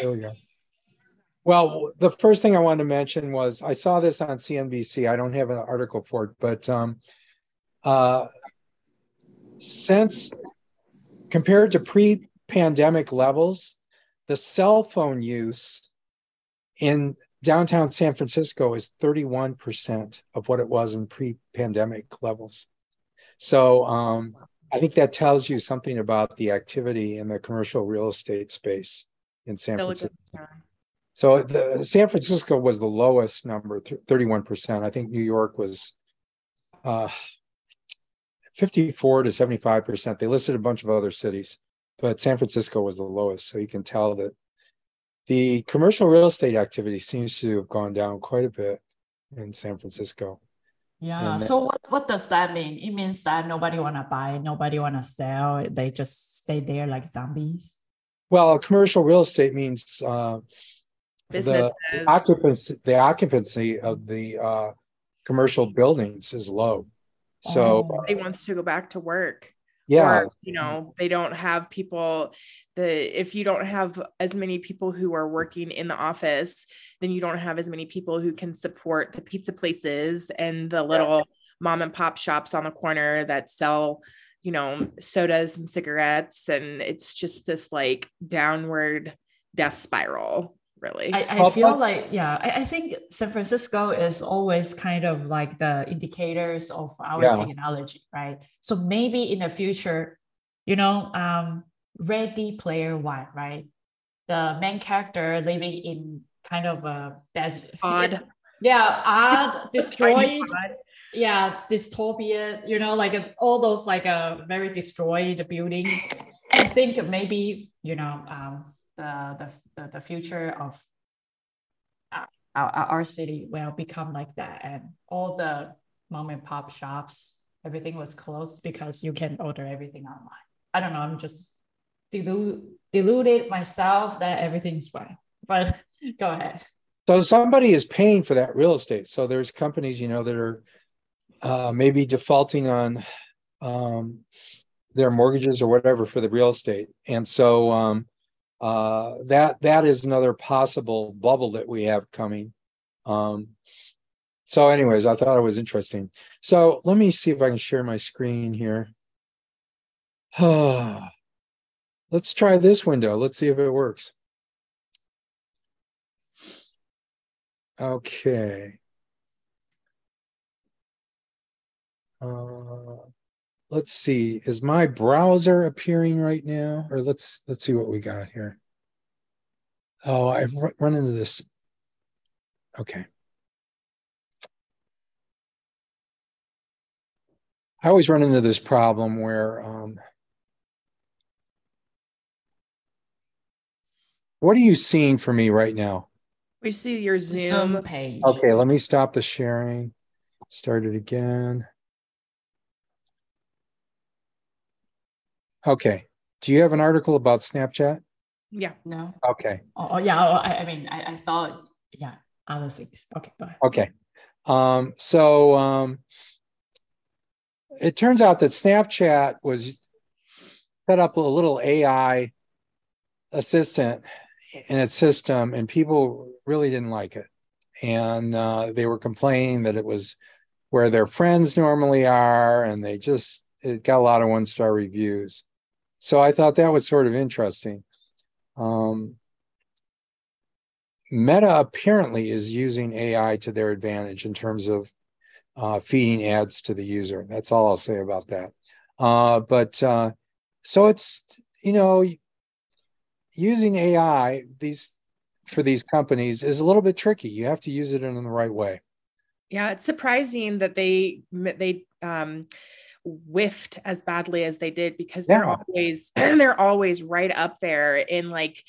There we go. Well, the first thing I wanted to mention was I saw this on CNBC. I don't have an article for it, but um, uh, since compared to pre-pandemic levels, the cell phone use in downtown San Francisco is 31% of what it was in pre-pandemic levels. So um, I think that tells you something about the activity in the commercial real estate space in San Francisco. So the San Francisco was the lowest number, 31%. I think New York was uh, 54 to 75%. They listed a bunch of other cities, but San Francisco was the lowest. So you can tell that the commercial real estate activity seems to have gone down quite a bit in San Francisco. Yeah. so what, what does that mean? It means that nobody wanna buy, nobody wanna sell. They just stay there like zombies. Well, commercial real estate means uh, the occupancy the occupancy of the uh, commercial buildings is low. So oh. wants to go back to work. Yeah. Or, you know, they don't have people the if you don't have as many people who are working in the office, then you don't have as many people who can support the pizza places and the little yeah. mom and pop shops on the corner that sell you know sodas and cigarettes and it's just this like downward death spiral really. I, I feel like, yeah, I, I, think San Francisco is always kind of like the indicators of our yeah. technology, right? So maybe in the future, you know, um, Ready Player One, right? The main character living in kind of a desert. Odd. Yeah, odd, destroyed. Yeah, dystopia, you know, like all those like a uh, very destroyed buildings. I think maybe, you know, um, the the, the future of uh, our, our city will become like that. And all the mom and pop shops everything was closed because you can order everything online. I don't know i'm just delu- deluded myself that everything's fine. But go ahead. So somebody is paying for that real estate. So there's companies you know that are uh, maybe defaulting on um, their mortgages or whatever for the real estate and so um, uh, that that is another possible bubble that we have coming. Um, so, anyways, I thought it was interesting. So let me see if I can share my screen here. Let's try this window. Let's see if it works. Okay. Uh, let's see, is my browser appearing right now? Or let's let's see what we got here. Oh, I've run into this. Okay. I always run into this problem where um, what are you seeing for me right now? We see your Zoom, Zoom page. Okay, let me stop the sharing. Start it again. Okay. Do you have an article about Snapchat? Yeah. No. Okay. Oh, oh yeah. Oh, I, I, mean, I, I thought, yeah, other things. Okay. Go ahead. Okay. Um, so um, it turns out that Snapchat was set up a little AI assistant in its system, and people really didn't like it. And uh, they were complaining that it was where their friends normally are, and they just it got a lot of one star reviews. So I thought that was sort of interesting. Um, Meta apparently is using AI to their advantage in terms of uh, feeding ads to the user. That's all I'll say about that. Uh, but uh, so it's you know using AI these for these companies is a little bit tricky. You have to use it in the right way. Yeah, it's surprising that they they um, whiffed as badly as they did because they're yeah. always they're always right up there in like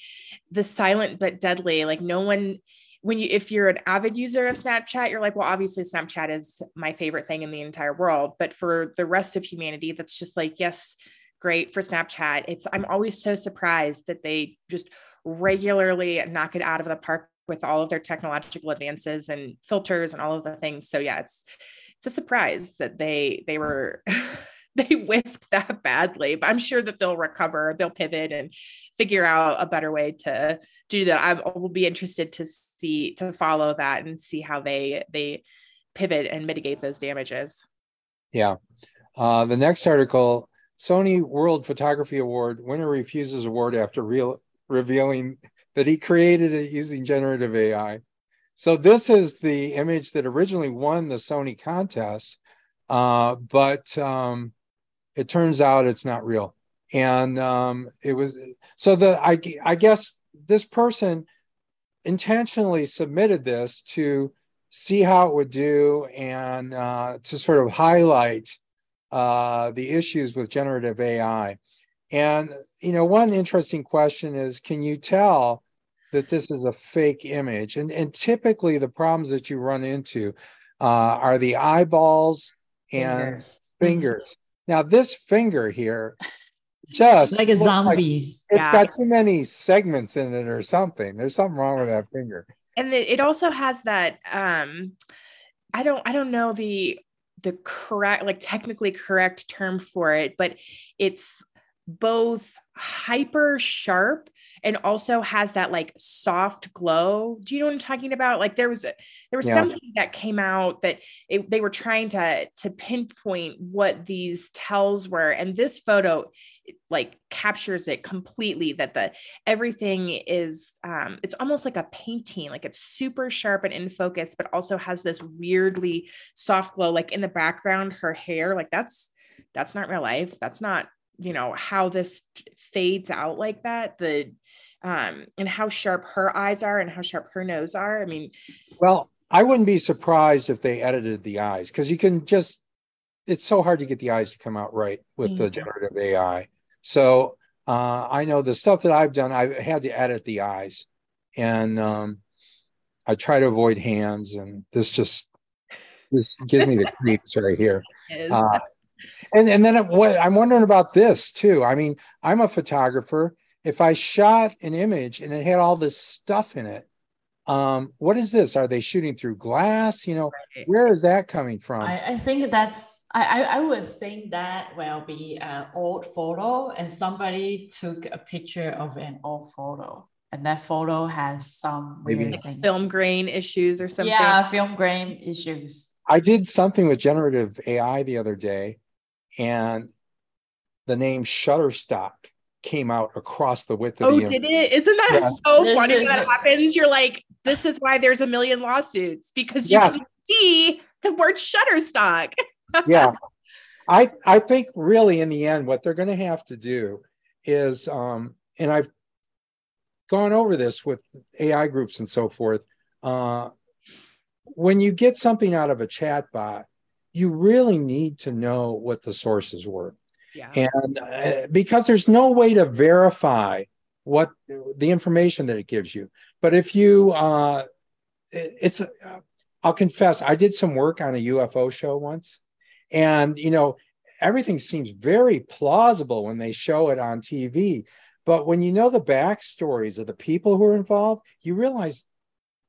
the silent but deadly. Like no one when you if you're an avid user of snapchat you're like well obviously snapchat is my favorite thing in the entire world. But for the rest of humanity that's just like yes great for snapchat. It's i'm always so surprised that they just regularly knock it out of the park with all of their technological advances and filters and all of the things. So yeah it's it's a surprise that they they were they whiffed that badly. But I'm sure that they'll recover, they'll pivot and figure out a better way to do that. I will be interested to see to follow that and see how they they pivot and mitigate those damages. Yeah. Uh, the next article Sony World Photography Award winner refuses award after real, revealing that he created it using generative AI. So this is the image that originally won the Sony contest, uh, but um, it turns out it's not real. And um, it was so the I, I guess this person intentionally submitted this to see how it would do and uh, to sort of highlight uh, the issues with generative AI. And you know, one interesting question is, can you tell that this is a fake image? And and typically the problems that you run into uh, are the eyeballs and fingers. fingers. Now this finger here. Just like a zombies. Like it's yeah. got too many segments in it or something. There's something wrong with that finger. And it also has that um I don't I don't know the the correct like technically correct term for it but it's both hyper sharp and also has that like soft glow. Do you know what I'm talking about? Like there was a, there was yeah. something that came out that it, they were trying to to pinpoint what these tells were, and this photo like captures it completely. That the everything is um, it's almost like a painting, like it's super sharp and in focus, but also has this weirdly soft glow. Like in the background, her hair, like that's that's not real life. That's not you know how this fades out like that the um and how sharp her eyes are and how sharp her nose are i mean well i wouldn't be surprised if they edited the eyes because you can just it's so hard to get the eyes to come out right with mm-hmm. the generative ai so uh, i know the stuff that i've done i've had to edit the eyes and um, i try to avoid hands and this just this gives me the creeps right here. Uh, and and then what I'm wondering about this too. I mean, I'm a photographer. If I shot an image and it had all this stuff in it, um, what is this? Are they shooting through glass? You know, right. where is that coming from? I, I think that's I, I would think that will be an old photo and somebody took a picture of an old photo and that photo has some Maybe. Like film grain issues or something. Yeah, film grain issues. I did something with generative AI the other day and the name Shutterstock came out across the width of oh, the did it? Isn't that yeah. so this funny when that happens? You're like, this is why there's a million lawsuits because you yeah. can see the word Shutterstock. yeah. I I think really in the end, what they're going to have to do is, um, and I've gone over this with AI groups and so forth. Uh, when you get something out of a chat bot, you really need to know what the sources were. Yeah. And uh, because there's no way to verify what the information that it gives you. But if you, uh, it's, uh, I'll confess, I did some work on a UFO show once, and you know, everything seems very plausible when they show it on TV. But when you know the backstories of the people who are involved, you realize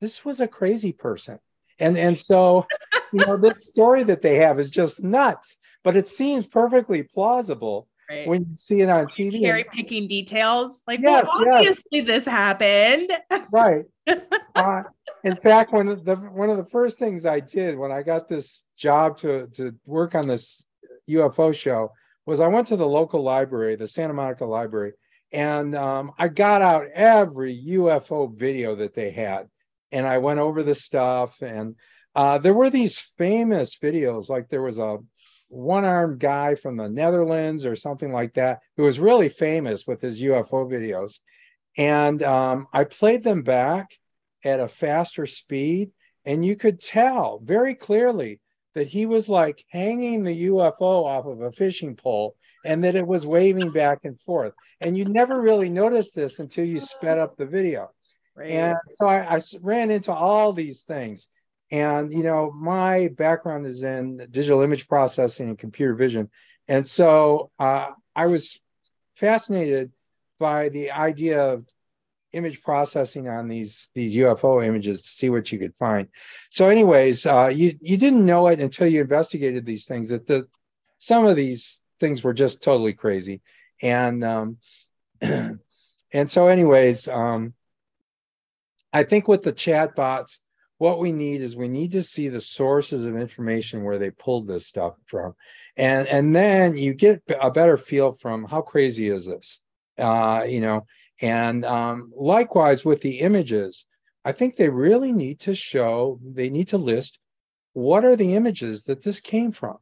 this was a crazy person. And and so, you know, this story that they have is just nuts, but it seems perfectly plausible right. when you see it on TV. Cherry picking details, like, yes, well, obviously yes. this happened. right. Uh, in fact, one of the one of the first things I did when I got this job to to work on this UFO show was I went to the local library, the Santa Monica Library, and um, I got out every UFO video that they had and I went over the stuff. And uh, there were these famous videos, like there was a one armed guy from the Netherlands or something like that, who was really famous with his UFO videos. And um, I played them back at a faster speed, and you could tell very clearly that he was like hanging the UFO off of a fishing pole and that it was waving back and forth. And you never really noticed this until you sped up the video. Right. And so I, I ran into all these things. And, you know, my background is in digital image processing and computer vision. And so uh, I was fascinated by the idea of image processing on these these UFO images to see what you could find. So, anyways, uh, you you didn't know it until you investigated these things that the some of these things were just totally crazy. And um, and so, anyways, um, I think with the chat bots, what we need is we need to see the sources of information where they pulled this stuff from, and and then you get a better feel from how crazy is this, uh, you know. And um, likewise with the images, I think they really need to show, they need to list what are the images that this came from,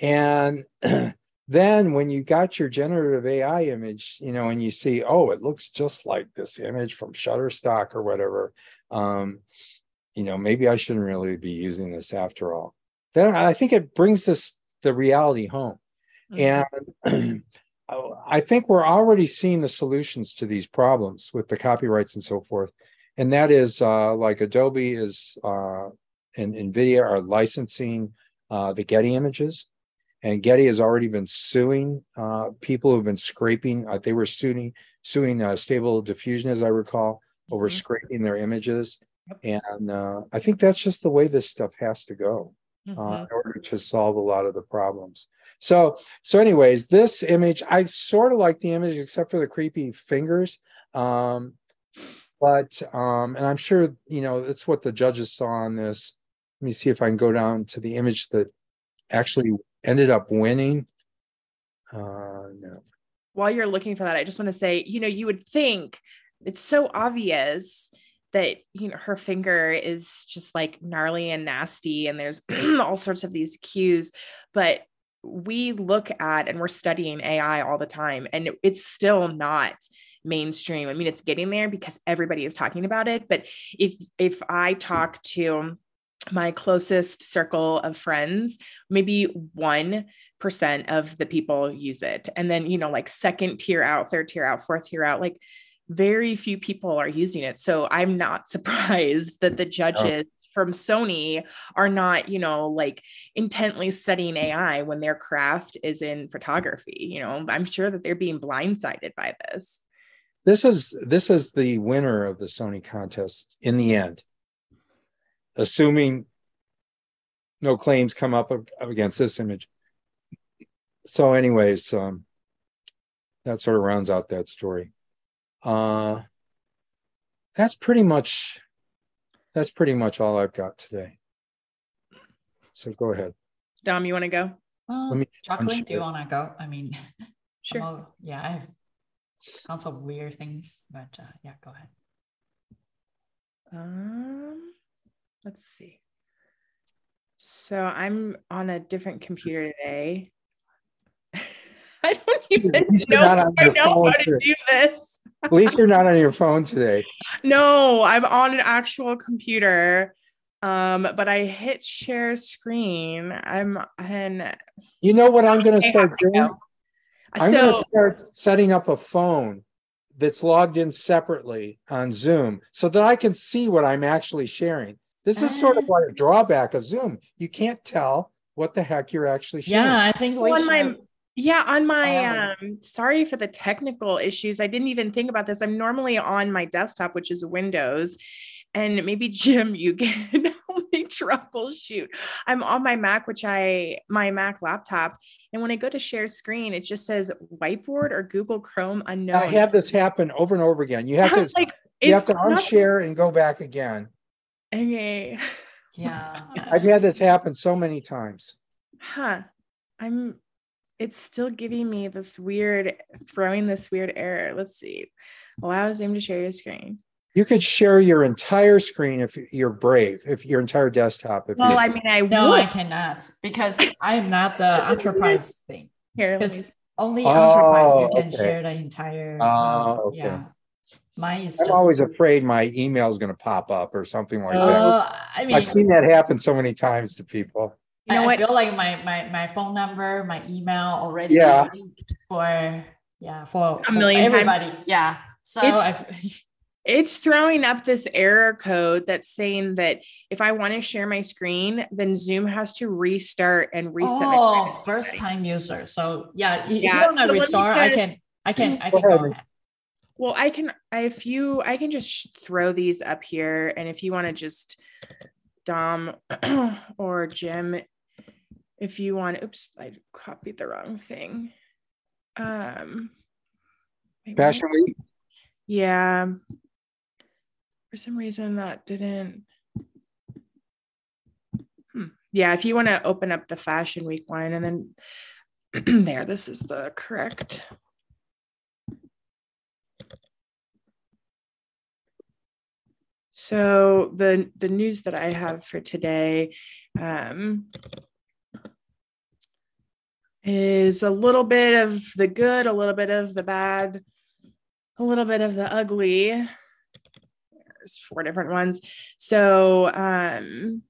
and then when you got your generative AI image, you know, and you see, oh, it looks just like this image from Shutterstock or whatever, um, you know, maybe I shouldn't really be using this after all. Then I think it brings this the reality home. Mm-hmm. And I think we're already seeing the solutions to these problems with the copyrights and so forth. And that is uh, like Adobe is uh, and NVIDIA are licensing uh, the Getty images. And Getty has already been suing uh, people who've been scraping. Uh, they were suing suing uh, Stable Diffusion, as I recall, over mm-hmm. scraping their images. Yep. And uh, I think that's just the way this stuff has to go uh, mm-hmm. in order to solve a lot of the problems. So, so anyways, this image, I sort of like the image except for the creepy fingers. Um, but um, and I'm sure you know that's what the judges saw on this. Let me see if I can go down to the image that actually ended up winning. Uh, no. While you're looking for that, I just want to say, you know, you would think it's so obvious that you know her finger is just like gnarly and nasty and there's all sorts of these cues but we look at and we're studying AI all the time and it's still not mainstream. I mean it's getting there because everybody is talking about it, but if if I talk to my closest circle of friends, maybe 1% of the people use it. And then, you know, like second tier out, third tier out, fourth tier out, like very few people are using it. So I'm not surprised that the judges oh. from Sony are not, you know, like intently studying AI when their craft is in photography. You know, I'm sure that they're being blindsided by this. This is this is the winner of the Sony contest in the end assuming no claims come up against this image. So, anyways, um, that sort of rounds out that story. Uh, that's pretty much that's pretty much all I've got today. So go ahead. Dom, you want to go? Well, Let me, chocolate, do you want to go? I mean, sure. All, yeah, I have tons of weird things, but uh, yeah, go ahead. Um, let's see. So I'm on a different computer today. I don't even know, I know how to do this. At least you're not on your phone today. No, I'm on an actual computer. Um, but I hit share screen. I'm and you know what I'm gonna start doing? Go. I'm so, gonna start setting up a phone that's logged in separately on Zoom so that I can see what I'm actually sharing. This is sort of like a drawback of Zoom. You can't tell what the heck you're actually sharing. Yeah, I think we on my yeah, on my um sorry for the technical issues. I didn't even think about this. I'm normally on my desktop, which is Windows. And maybe Jim, you can help me troubleshoot. I'm on my Mac, which I my Mac laptop. And when I go to share screen, it just says whiteboard or Google Chrome unknown. I have this happen over and over again. You have to like, you have to unshare and go back again. Okay. Yeah. I've had this happen so many times. Huh. I'm it's still giving me this weird throwing this weird error. Let's see. Allow Zoom to share your screen. You could share your entire screen if you're brave, if your entire desktop. If well, I mean, I no, would. I cannot because I am not the enterprise thing. Here, only oh, enterprise you can okay. share the entire. Oh, uh, okay. Yeah. Mine is I'm just, always afraid my email is going to pop up or something like uh, that. I mean, I've seen that happen so many times to people. You know I, what? I feel like my, my my phone number, my email already yeah. linked for yeah for a million for everybody. Times. Yeah. So it's, it's throwing up this error code that's saying that if I want to share my screen, then Zoom has to restart and reset. Oh, first time user. So yeah, if yeah, you want to so restart, I can I can I can go ahead. Well, I can if you I can just throw these up here and if you want to just Dom or Jim if you want, oops, I copied the wrong thing. Um, Fashion Week. Yeah. For some reason, that didn't. Hmm. Yeah, if you want to open up the Fashion Week one, and then there, this is the correct. So the the news that I have for today um, is a little bit of the good, a little bit of the bad, a little bit of the ugly. There's four different ones. So, um,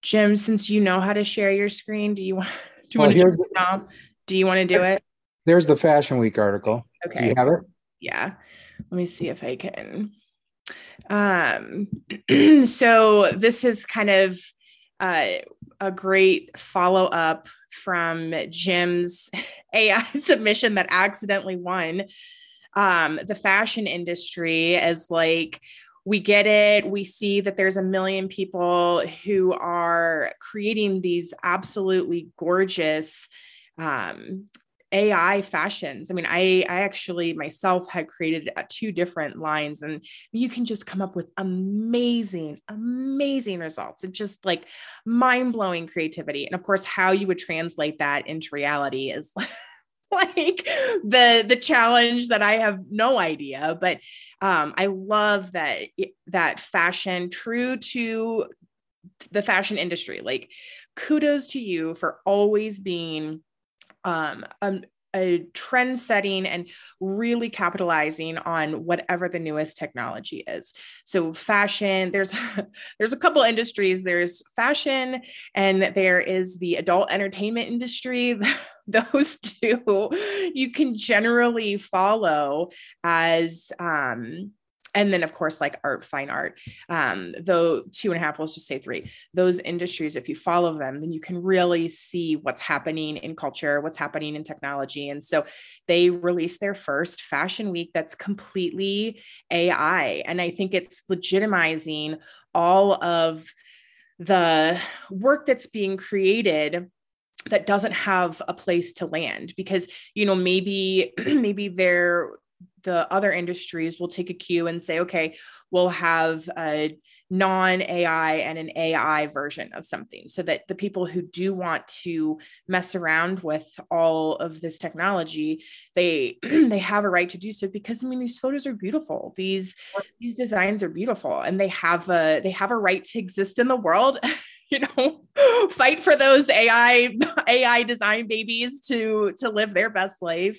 Jim, since you know how to share your screen, do you want do you want to do it now? Do you want to do it? There's the Fashion Week article. Okay. Do you have it? Yeah. Let me see if I can. Um, so this is kind of uh, a great follow up from Jim's AI submission that accidentally won. Um, the fashion industry as like we get it. We see that there's a million people who are creating these absolutely gorgeous um, AI fashions. I mean, I I actually myself had created uh, two different lines, and you can just come up with amazing, amazing results. It's just like mind blowing creativity, and of course, how you would translate that into reality is. like the the challenge that I have no idea, but um, I love that that fashion true to the fashion industry. Like kudos to you for always being um, um, a trend setting and really capitalizing on whatever the newest technology is. So fashion there's there's a couple industries. There's fashion and there is the adult entertainment industry. Those two you can generally follow as um and then of course like art fine art um, though two and a half let's just say three those industries if you follow them then you can really see what's happening in culture what's happening in technology. And so they released their first fashion week that's completely ai and i think it's legitimizing all of the work that's being created that doesn't have a place to land because you know maybe maybe they're the other industries will take a cue and say, okay, we'll have a non AI and an AI version of something so that the people who do want to mess around with all of this technology, they they have a right to do so because I mean these photos are beautiful. These these designs are beautiful and they have a they have a right to exist in the world. you know fight for those ai ai design babies to to live their best life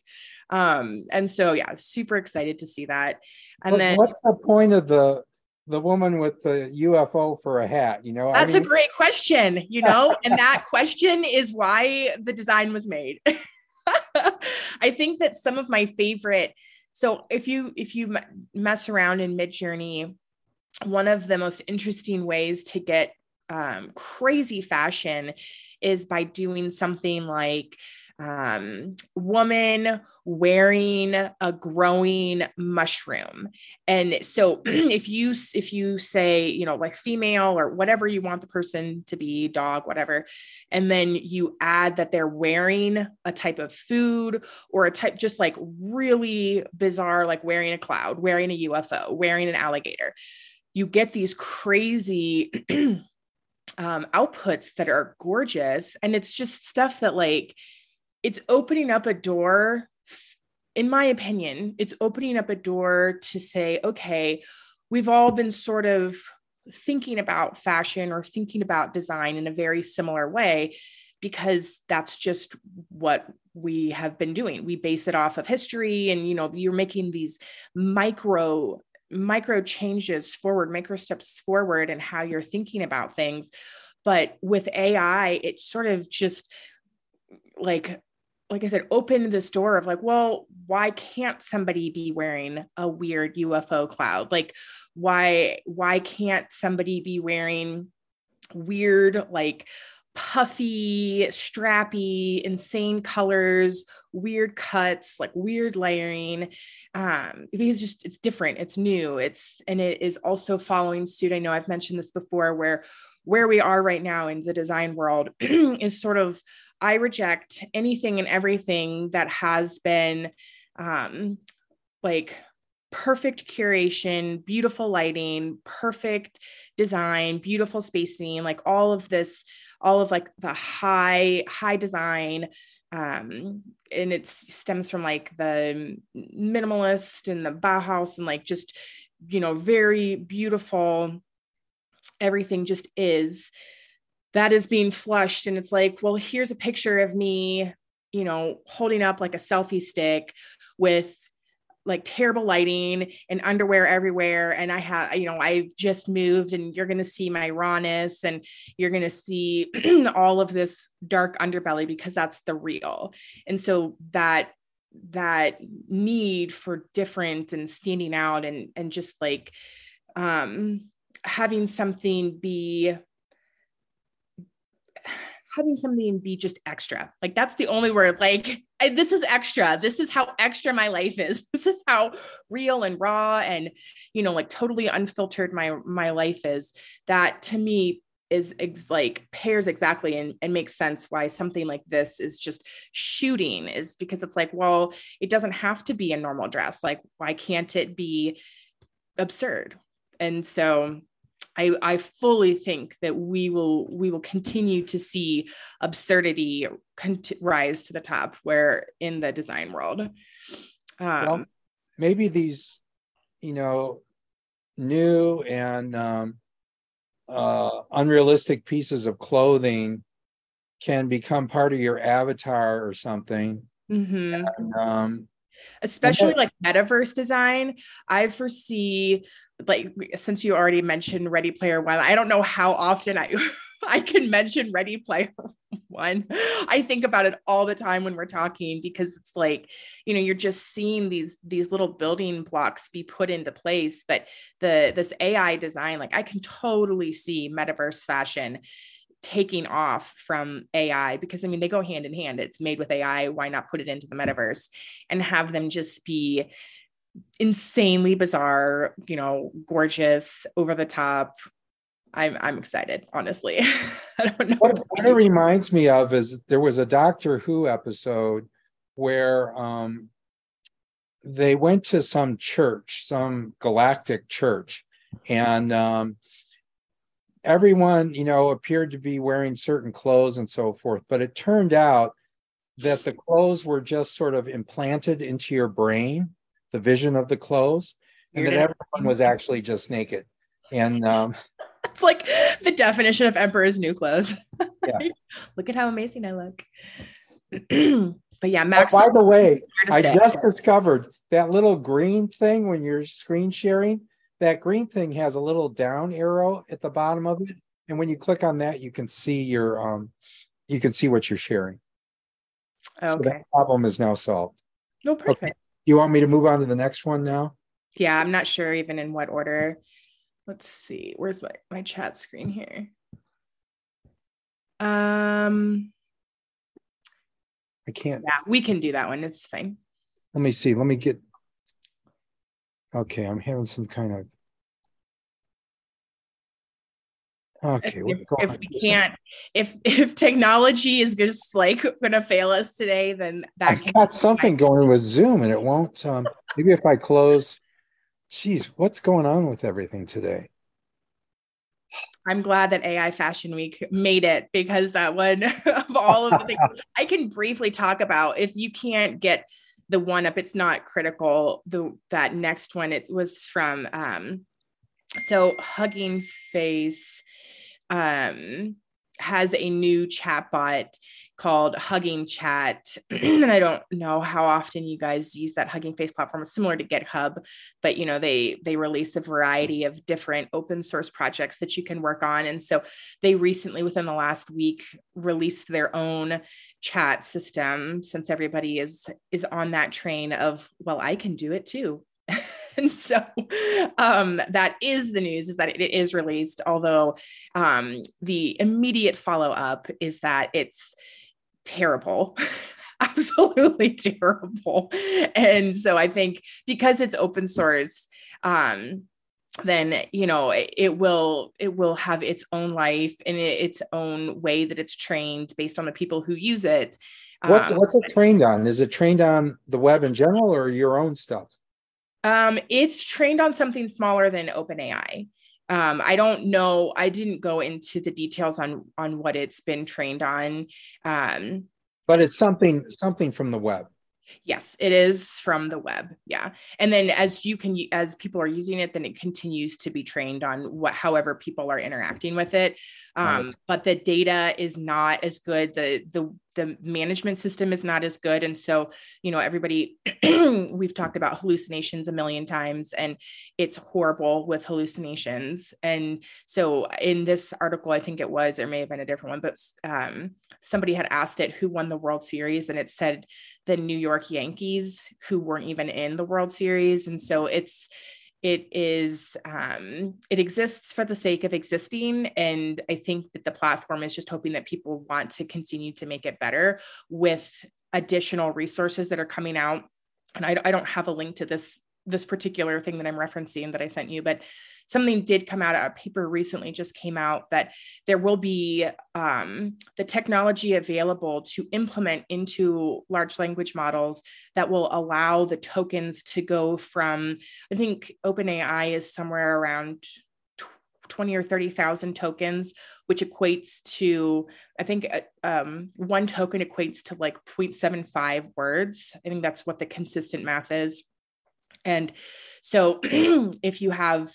um, and so yeah, super excited to see that. And then what's the point of the the woman with the UFO for a hat? You know, that's I mean- a great question, you know, and that question is why the design was made. I think that some of my favorite so if you if you mess around in midjourney one of the most interesting ways to get um, crazy fashion is by doing something like um, woman wearing a growing mushroom. And so if you if you say you know like female or whatever you want the person to be dog whatever and then you add that they're wearing a type of food or a type just like really bizarre like wearing a cloud wearing a ufo wearing an alligator you get these crazy um, outputs that are gorgeous. And it's just stuff that like it's opening up a door in my opinion it's opening up a door to say okay we've all been sort of thinking about fashion or thinking about design in a very similar way because that's just what we have been doing. We base it off of history and you know you're making these micro micro changes forward micro steps forward and how you're thinking about things. But with ai it sort of just like like I said, opened this door of like, well, why can't somebody be wearing a weird UFO cloud? Like, why why can't somebody be wearing weird like puffy, strappy, insane colors, weird cuts, like weird layering. Um, because just it's different, it's new, it's and it is also following suit. I know I've mentioned this before where where we are right now in the design world is sort of I reject anything and everything that has been um, like perfect curation, beautiful lighting, perfect design, beautiful spacing, like all of this, all of like the high, high design. Um, and it stems from like the minimalist and the Bauhaus and like just, you know, very beautiful. Everything just is that is being flushed. And it's like, well, here's a picture of me, you know, holding up like a selfie stick with like terrible lighting and underwear everywhere and i have you know i've just moved and you're going to see my rawness and you're going to see all of this dark underbelly because that's the real and so that that need for different and standing out and and just like um having something be having something be just extra. Like that's the only word. Like I, this is extra. This is how extra my life is. This is how real and raw and you know like totally unfiltered my my life is. That to me is ex- like pairs exactly and, and makes sense why something like this is just shooting is because it's like well it doesn't have to be a normal dress like why can't it be absurd and so I, I fully think that we will we will continue to see absurdity cont- rise to the top where in the design world. Um, well, maybe these, you know, new and um, uh, unrealistic pieces of clothing can become part of your avatar or something. Mm-hmm. And, um, Especially like metaverse design, I foresee like since you already mentioned Ready Player One, I don't know how often I I can mention Ready Player One. I think about it all the time when we're talking because it's like, you know, you're just seeing these these little building blocks be put into place. But the this AI design, like I can totally see metaverse fashion taking off from AI because I mean they go hand in hand. It's made with AI. Why not put it into the metaverse and have them just be insanely bizarre, you know, gorgeous, over the top. I'm I'm excited, honestly. I don't know. What, what it reminds me of is there was a Doctor Who episode where um, they went to some church, some galactic church, and um, everyone, you know, appeared to be wearing certain clothes and so forth. But it turned out that the clothes were just sort of implanted into your brain the vision of the clothes, and that everyone was actually just naked. And um, it's like the definition of emperor's new clothes. Yeah. look at how amazing I look. but yeah, Max. Oh, by the way, I just discovered that little green thing when you're screen sharing. That green thing has a little down arrow at the bottom of it, and when you click on that, you can see your um, you can see what you're sharing. Okay. So that problem is now solved. No, oh, perfect. Okay. You want me to move on to the next one now? Yeah, I'm not sure even in what order. Let's see. Where's my, my chat screen here? Um I can't. Yeah, we can do that one. It's fine. Let me see. Let me get Okay, I'm having some kind of Okay, if, if we can't, if if technology is just like going to fail us today, then that I've got something going with Zoom, and it won't. Um, maybe if I close, geez, what's going on with everything today? I'm glad that AI Fashion Week made it because that one of all of the things I can briefly talk about. If you can't get the one up, it's not critical. The that next one, it was from um, so Hugging Face um, has a new chatbot called Hugging Chat. and I don't know how often you guys use that Hugging Face platform. It's similar to GitHub, but you know, they they release a variety of different open source projects that you can work on. And so they recently, within the last week, released their own chat system since everybody is is on that train of, well, I can do it too. and so um, that is the news is that it is released although um, the immediate follow-up is that it's terrible absolutely terrible. And so i think because it's open source um, then you know it, it, will it will have its own life and its own way that it's trained based on the people who use it. What, um, what's it trained on? Is it trained on the web in general or your own stuff um, it's trained on something smaller than openai um, i don't know i didn't go into the details on on what it's been trained on um, but it's something something from the web Yes, it is from the web. Yeah. And then as you can, as people are using it, then it continues to be trained on what, however people are interacting with it. Um, right. But the data is not as good. The, the, the management system is not as good. And so, you know, everybody, we've talked about hallucinations a million times and it's horrible with hallucinations. And so in this article, I think it was, or may have been a different one, but um, somebody had asked it who won the World Series and it said the New York Yankees who weren't even in the World Series. And so it's, it is um, it exists for the sake of existing and i think that the platform is just hoping that people want to continue to make it better with additional resources that are coming out. And I, I don't have a link to this this particular thing that i'm referencing that i sent you but something did come out a paper recently just came out that there will be um, the technology available to implement into large language models that will allow the tokens to go from i think openai is somewhere around 20 or 30,000 tokens, which equates to, I think uh, um, one token equates to like 0.75 words. I think that's what the consistent math is. And so if you have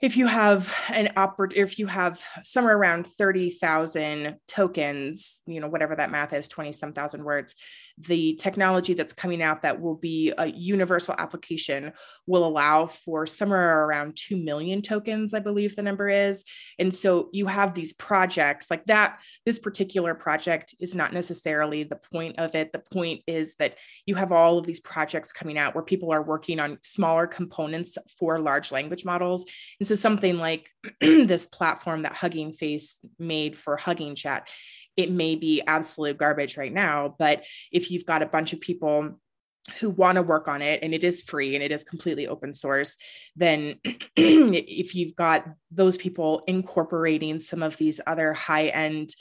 if you have an oper- if you have somewhere around 30,000 tokens, you know, whatever that math is, 20 some thousand words, the technology that's coming out that will be a universal application will allow for somewhere around 2 million tokens, I believe the number is. And so you have these projects like that. This particular project is not necessarily the point of it. The point is that you have all of these projects coming out where people are working on smaller components for large language models. And so something like this platform that Hugging Face made for Hugging Chat it may be absolute garbage right now. But if you've got a bunch of people who want to work on it and it is free and it is completely open source, then if you've got those people incorporating some of these other high end,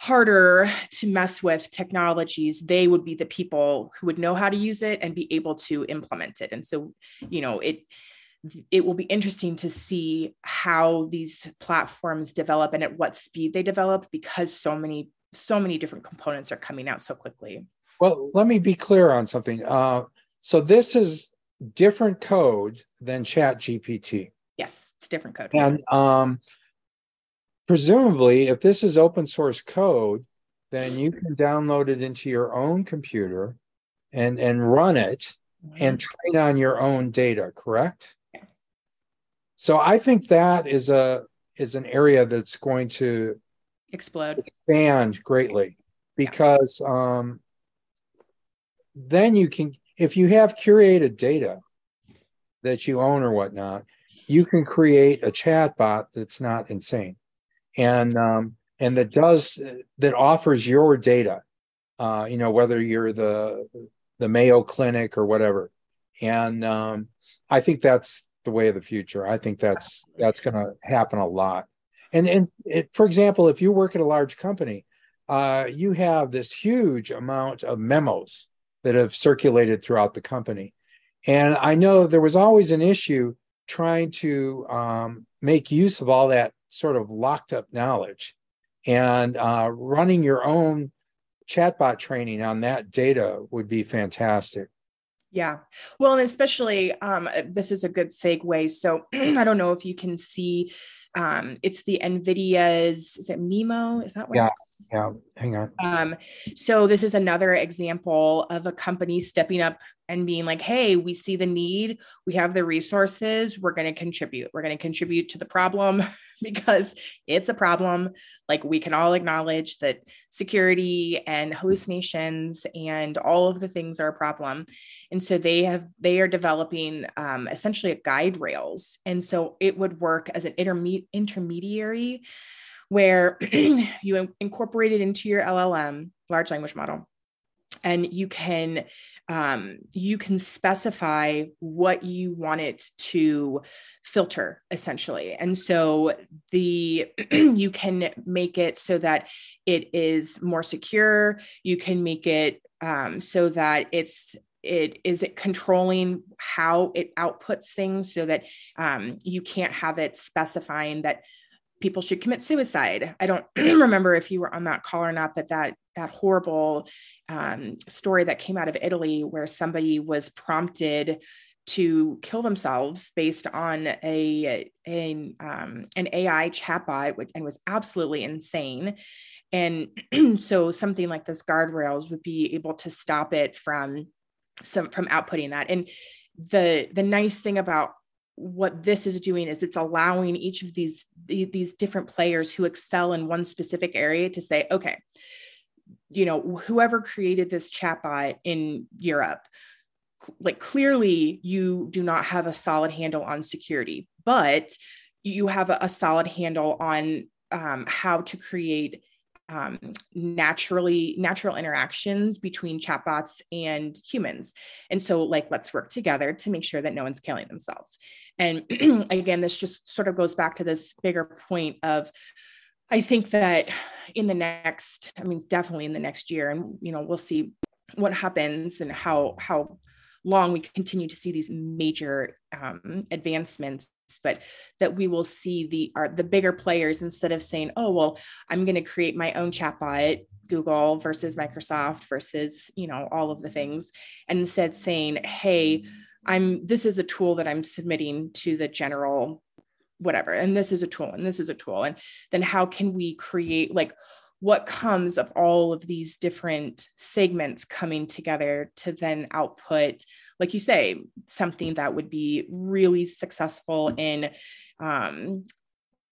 harder to mess with technologies, they would be the people who would know how to use it and be able to implement it. And so, you know, it, it will be interesting to see how these platforms develop and at what speed they develop because so many so many different components are coming out so quickly. Well let me be clear on something. Uh, so this is different code than chat gpt yes it's different code. And um, presumably if this is open source code then you can download it into your own computer and and run it mm-hmm. and train on your own data correct so I think that is a is an area that's going to explode. expand greatly because yeah. um, then you can if you have curated data that you own or whatnot you can create a chat bot that's not insane. And um, and that does that offers your data uh, you know whether you're the the mayo clinic or whatever. And um, i think that's the way of the future. I think that's that's going to happen a lot. And and it, for example, if you work at a large company, uh, you have this huge amount of memos that have circulated throughout the company. And I know there was always an issue trying to um, make use of all that sort of locked up knowledge and uh, running your own chatbot training on that data would be fantastic. Yeah. Well, and especially um, this is a good segue. So I don't know if you can see um, it's the NVIDIA's, is it Mimo? Is that what yeah. Yeah, hang on. Um, so this is another example of a company stepping up and being like, hey, we see the need, we have the resources, we're going to contribute. We're going to contribute to the problem because it's a problem. Like we can all acknowledge that security and hallucinations and all of the things are a problem. And so they have they are developing um, essentially a guide rails. And so it would work as an interme- intermediary where you incorporate it into your LLM, large language model. And you can um, you can specify what you want it to filter essentially and so the you can make it so that it is more secure you can make it um, so that it's it is it controlling how it outputs things so that um, you can't have it specifying that people should commit suicide. I don't remember if you were on that call or not, but that that horrible um, story that came out of Italy where somebody was prompted to kill themselves based on a, a um, an AI chatbot and was absolutely insane. And so something like this guardrails would be able to stop it from some from outputting that. And the the nice thing about what this is doing is it's allowing each of these these different players who excel in one specific area to say okay you know whoever created this chatbot in europe like clearly you do not have a solid handle on security but you have a, solid handle on um, how to create um, naturally natural interactions between chatbots and humans. And so like let's work together to make sure that no one's killing themselves. And again this just sort of goes back to this bigger point of i think that in the next i mean definitely in the next year and you know we'll see what happens and how how long we continue to see these major um, advancements but that we will see the are the bigger players instead of saying oh well i'm going to create my own chatbot google versus microsoft versus you know all of the things and instead saying hey i'm this is a tool that i'm submitting to the general whatever and this is a tool and this is a tool and then how can we create like what comes of all of these different segments coming together to then output like you say, something that would be really successful in um,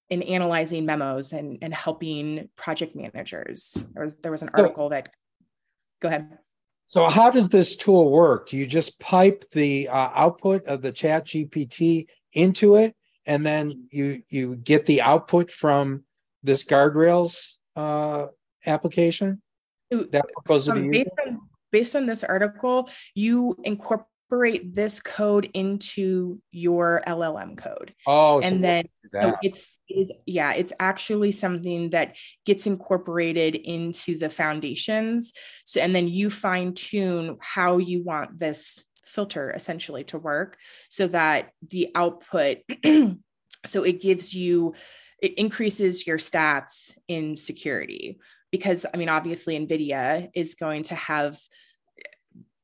in analyzing memos and, and helping project managers. There was, there was an article that, go ahead. So how does this tool work? Do you just pipe the uh, output of the chat GPT into it and then you, you get the output from this guardrails uh, application? That's what goes um, to the based on, based on this article, you incorporate incorporate this code into your LLM code. Oh, and so then so it's, it's yeah, it's actually something that gets incorporated into the foundations. So and then you fine tune how you want this filter essentially to work so that the output so it gives you it increases your stats in security because I mean obviously Nvidia is going to have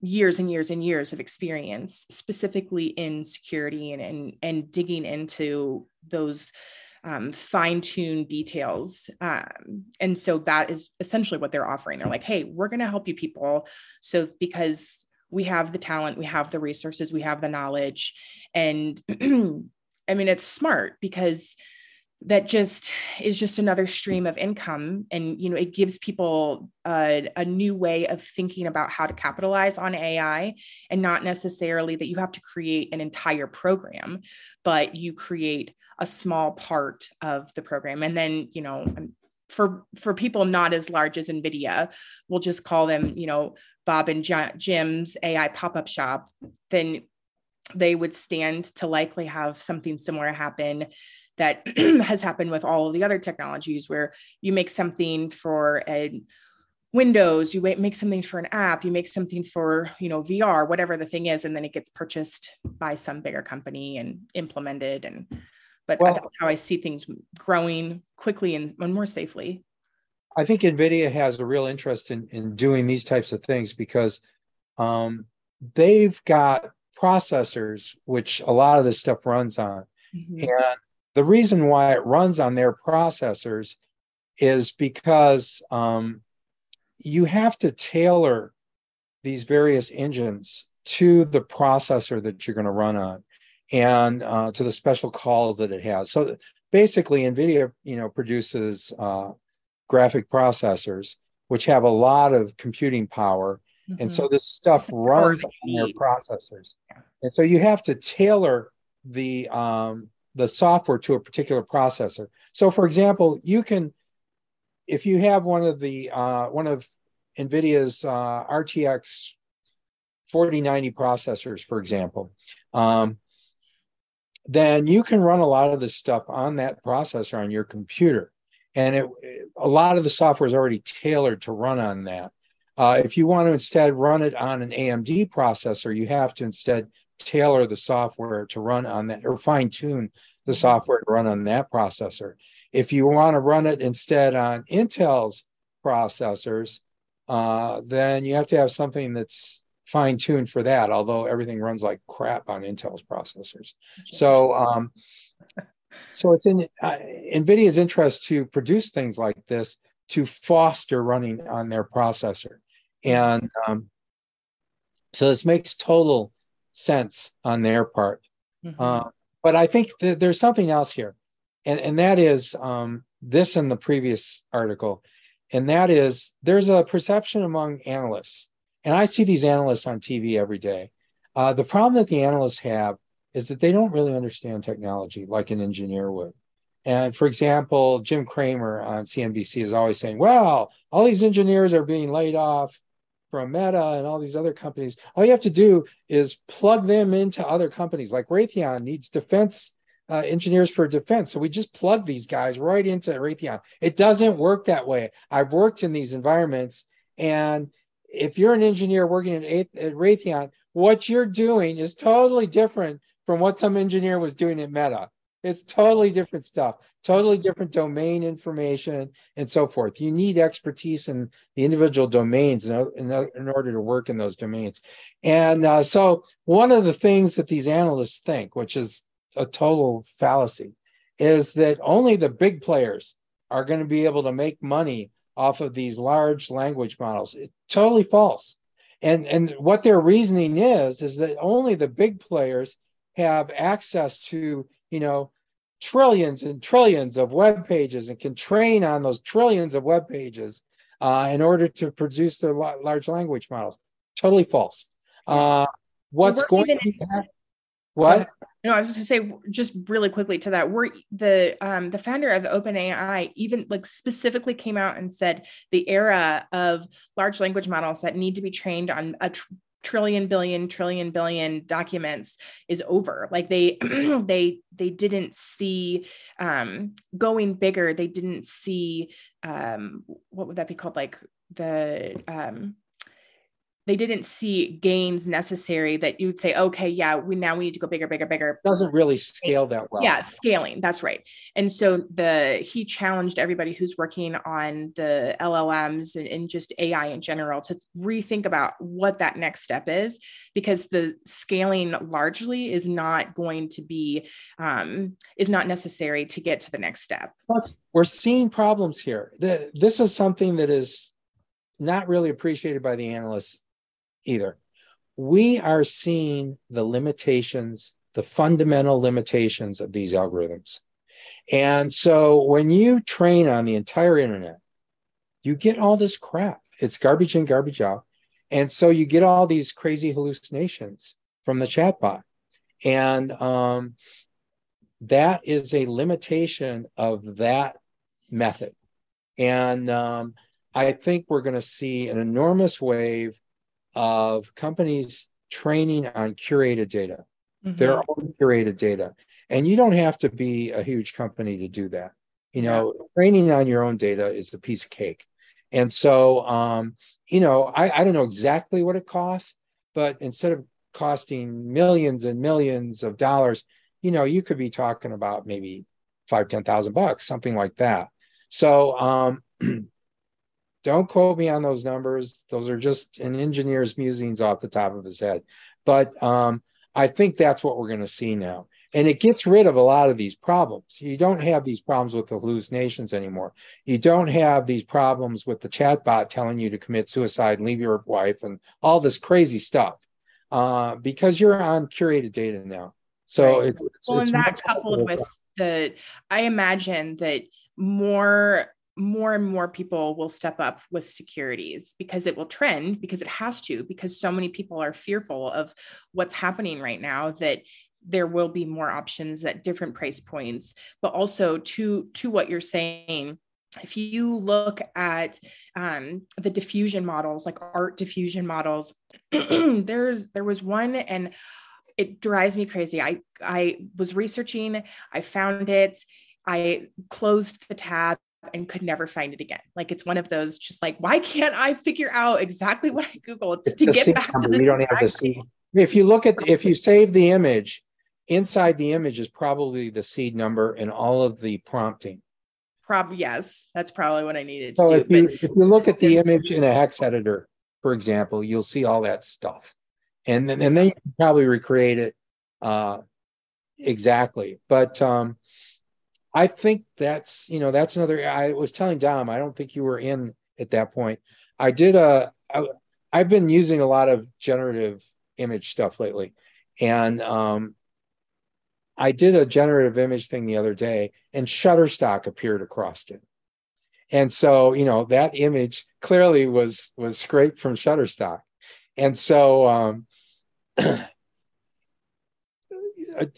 years and years and years of experience specifically in security and and, and digging into those um, fine-tuned details um, and so that is essentially what they're offering. They're like hey we're going to help you people. So because we have the talent we have the resources we have the knowledge. And i mean it's smart because that just is just another stream of income. And you know it gives people a, a, new way of thinking about how to capitalize on ai and not necessarily that you have to create an entire program but you create a small part of the program. And then you know for for people not as large as nvidia we'll just call them you know bob and jim's ai pop-up shop then they would stand to likely have something similar happen that has happened with all of the other technologies where you make something for a windows you make something for an app you make something for you know vr whatever the thing is and then it gets purchased by some bigger company and implemented and but well, that's how i see things growing quickly and more safely i think nvidia has a real interest in, in doing these types of things because um, they've got processors which a lot of this stuff runs on mm-hmm. and the reason why it runs on their processors is because um, you have to tailor these various engines to the processor that you're going to run on and uh, to the special calls that it has. So basically, NVIDIA, you know, produces uh, graphic processors which have a lot of computing power. Mm-hmm. And so this stuff runs on their processors. And so you have to tailor the um, the software to a particular processor. So, for example, you can, if you have one of the uh, one of NVIDIA's uh, RTX 4090 processors, for example, um, then you can run a lot of this stuff on that processor on your computer. And it, a lot of the software is already tailored to run on that. Uh, if you want to instead run it on an AMD processor, you have to instead tailor the software to run on that or fine tune the software to run on that processor. If you want to run it instead on Intel's processors, uh, then you have to have something that's fine tuned for that, although everything runs like crap on Intel's processors. So, um, so it's in uh, NVIDIA's interest to produce things like this to foster running on their processor. And um, so this makes total sense on their part. Mm-hmm. Uh, but I think that there's something else here, and, and that is um, this in the previous article, and that is there's a perception among analysts and I see these analysts on TV every day. Uh, the problem that the analysts have is that they don't really understand technology like an engineer would. And for example, Jim Cramer on CNBC is always saying, well, all these engineers are being laid off from Meta and all these other companies. All you have to do is plug them into other companies. Like Raytheon needs defense uh, engineers for defense. So we just plug these guys right into Raytheon. It doesn't work that way. I've worked in these environments and if you're an engineer working at, at Raytheon, what you're doing is totally different from what some engineer was doing at Meta. It's totally different stuff, totally different domain information, and so forth. You need expertise in the individual domains in, in, in order to work in those domains. And uh, so, one of the things that these analysts think, which is a total fallacy, is that only the big players are going to be able to make money off of these large language models. It's totally false. And, and what their reasoning is, is that only the big players have access to, you know, trillions and trillions of web pages and can train on those trillions of web pages uh, in order to produce their large language models. Totally false. Uh, what's going to be what? No, I was just gonna say just really quickly to that. We're the um the founder of OpenAI even like specifically came out and said the era of large language models that need to be trained on a tr- trillion billion trillion billion documents is over. Like they they they didn't see um going bigger. They didn't see um what would that be called? Like the um they didn't see gains necessary that you would say, okay, yeah, we now we need to go bigger, bigger, bigger. Doesn't really scale that well. Yeah, scaling. That's right. And so the he challenged everybody who's working on the LLMs and, and just AI in general to rethink about what that next step is, because the scaling largely is not going to be um, is not necessary to get to the next step. Plus, we're seeing problems here. The, this is something that is not really appreciated by the analysts either. We are seeing the limitations, the fundamental limitations of these algorithms. And so when you train on the entire internet, you get all this crap. It's garbage in, garbage out. And so you get all these crazy hallucinations from the chatbot. And um, that is a limitation of that method. And um, I think we're going to see an enormous wave of companies training on curated data, mm-hmm. their own curated data. And you don't have to be a huge company to do that. You know, yeah. training on your own data is a piece of cake. And so, um, you know, I, I don't know exactly what it costs, but instead of costing millions and millions of dollars, you know, you could be talking about maybe five, ten thousand bucks, something like that. So um, Don't quote me on those numbers. Those are just an engineer's musings off the top of his head. But um, I think that's what we're going to see now. And it gets rid of a lot of these problems. You don't have these problems with the hallucinations anymore. You don't have these problems with the chatbot telling you to commit suicide and leave your wife and all this crazy stuff uh, because you're on curated data now. So right. it's, it's, well, it's and that coupled with the, I imagine that more more and more people will step up with securities because it will trend because it has to because so many people are fearful of what's happening right now that there will be more options at different price points but also to to what you're saying if you look at um, the diffusion models, like art diffusion models, there's there was one, and it drives me crazy. I I was researching, I found it, I closed the tab and could never find it again. Like it's one of those just like, why can't I figure out exactly what I Googled it's to get back number. to We don't have the seed. If you look at if you save the image, inside the image is probably the seed number and all of the prompting. Prob yes, that's probably what I needed to so do. If you, if you look at the image in a hex editor, for example, you'll see all that stuff. And then and then you can probably recreate it uh, exactly. But um, I think that's you know that's another. I was telling Dom, I don't think you were in at that point. I did a. I, I've been using a lot of generative image stuff lately, and um, I did a generative image thing the other day, and Shutterstock appeared across it. And so, you know, that image clearly was was scraped from Shutterstock. And so um,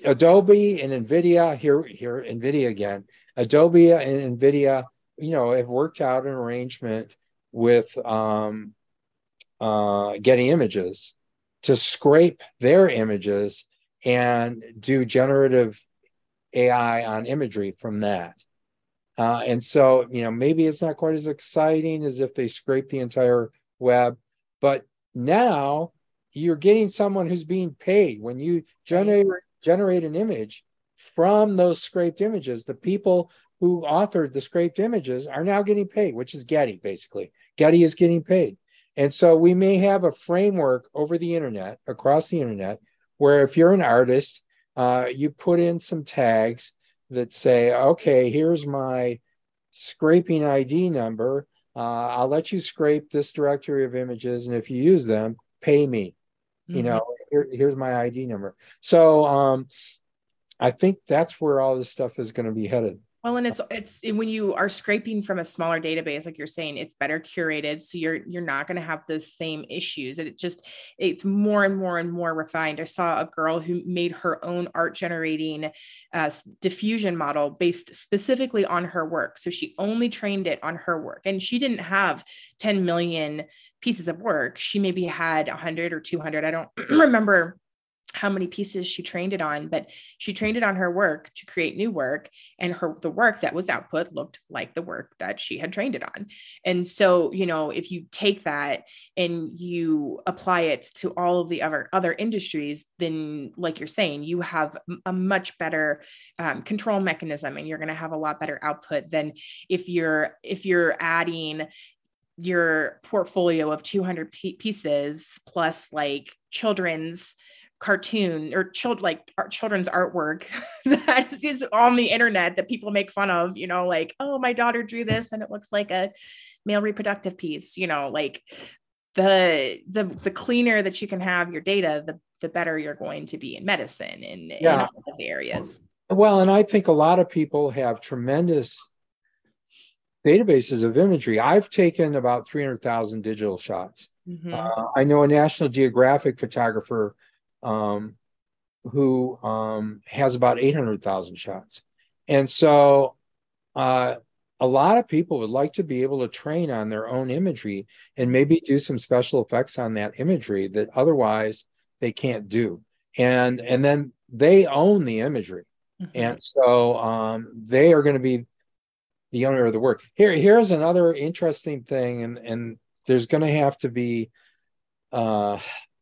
Adobe and NVIDIA, here, here, NVIDIA again, Adobe and NVIDIA, you know, have worked out an arrangement with um, uh, Getty Images to scrape their images and do generative AI on imagery from that. Uh, and so, you know, maybe it's not quite as exciting as if they scrape the entire web, but now you're getting someone who's being paid. When you generate generate an image from those scraped images. The people who authored the scraped images are now getting paid, which is Getty basically. Getty is getting paid. And so we may have a framework over the internet, across the internet, where if you're an artist, uh, you put in some tags that say, okay, here's my scraping ID number. Uh, I'll let you scrape this directory of images, and if you use them, pay me. Mm-hmm. You know, here, here's my ID number. So um, I think that's where all this stuff is going to be headed. Well, and it's it's when you are scraping from a smaller database, like you're saying, it's better curated, so you're you're not going to have those same issues. And it just it's more and more and more refined. I saw a girl who made her own art generating uh, diffusion model based specifically on her work. So she only trained it on her work, and she didn't have 10 million pieces of work. She maybe had 100 or 200. I don't remember how many pieces she trained it on but she trained it on her work to create new work and her the work that was output looked like the work that she had trained it on. And so you know if you take that and you apply it to all of the other other industries then like you're saying you have a much better um, control mechanism and you're going to have a lot better output than if you're if you're adding your portfolio of 200 pieces plus like children's cartoon or child like art, children's artwork that is on the internet that people make fun of you know like oh my daughter drew this and it looks like a male reproductive piece you know like the the the cleaner that you can have your data the the better you're going to be in medicine and yeah. in all of the areas well and i think a lot of people have tremendous databases of imagery i've taken about 300000 digital shots mm-hmm. uh, i know a national geographic photographer um, who um, has about 800,000 shots. And so uh, a lot of people would like to be able to train on their own imagery and maybe do some special effects on that imagery that otherwise they can't do. And, and then they own the imagery. Mm-hmm. And so um, they are going to be the owner of the work. Here, here's another interesting thing, and, and there's going to have to be uh,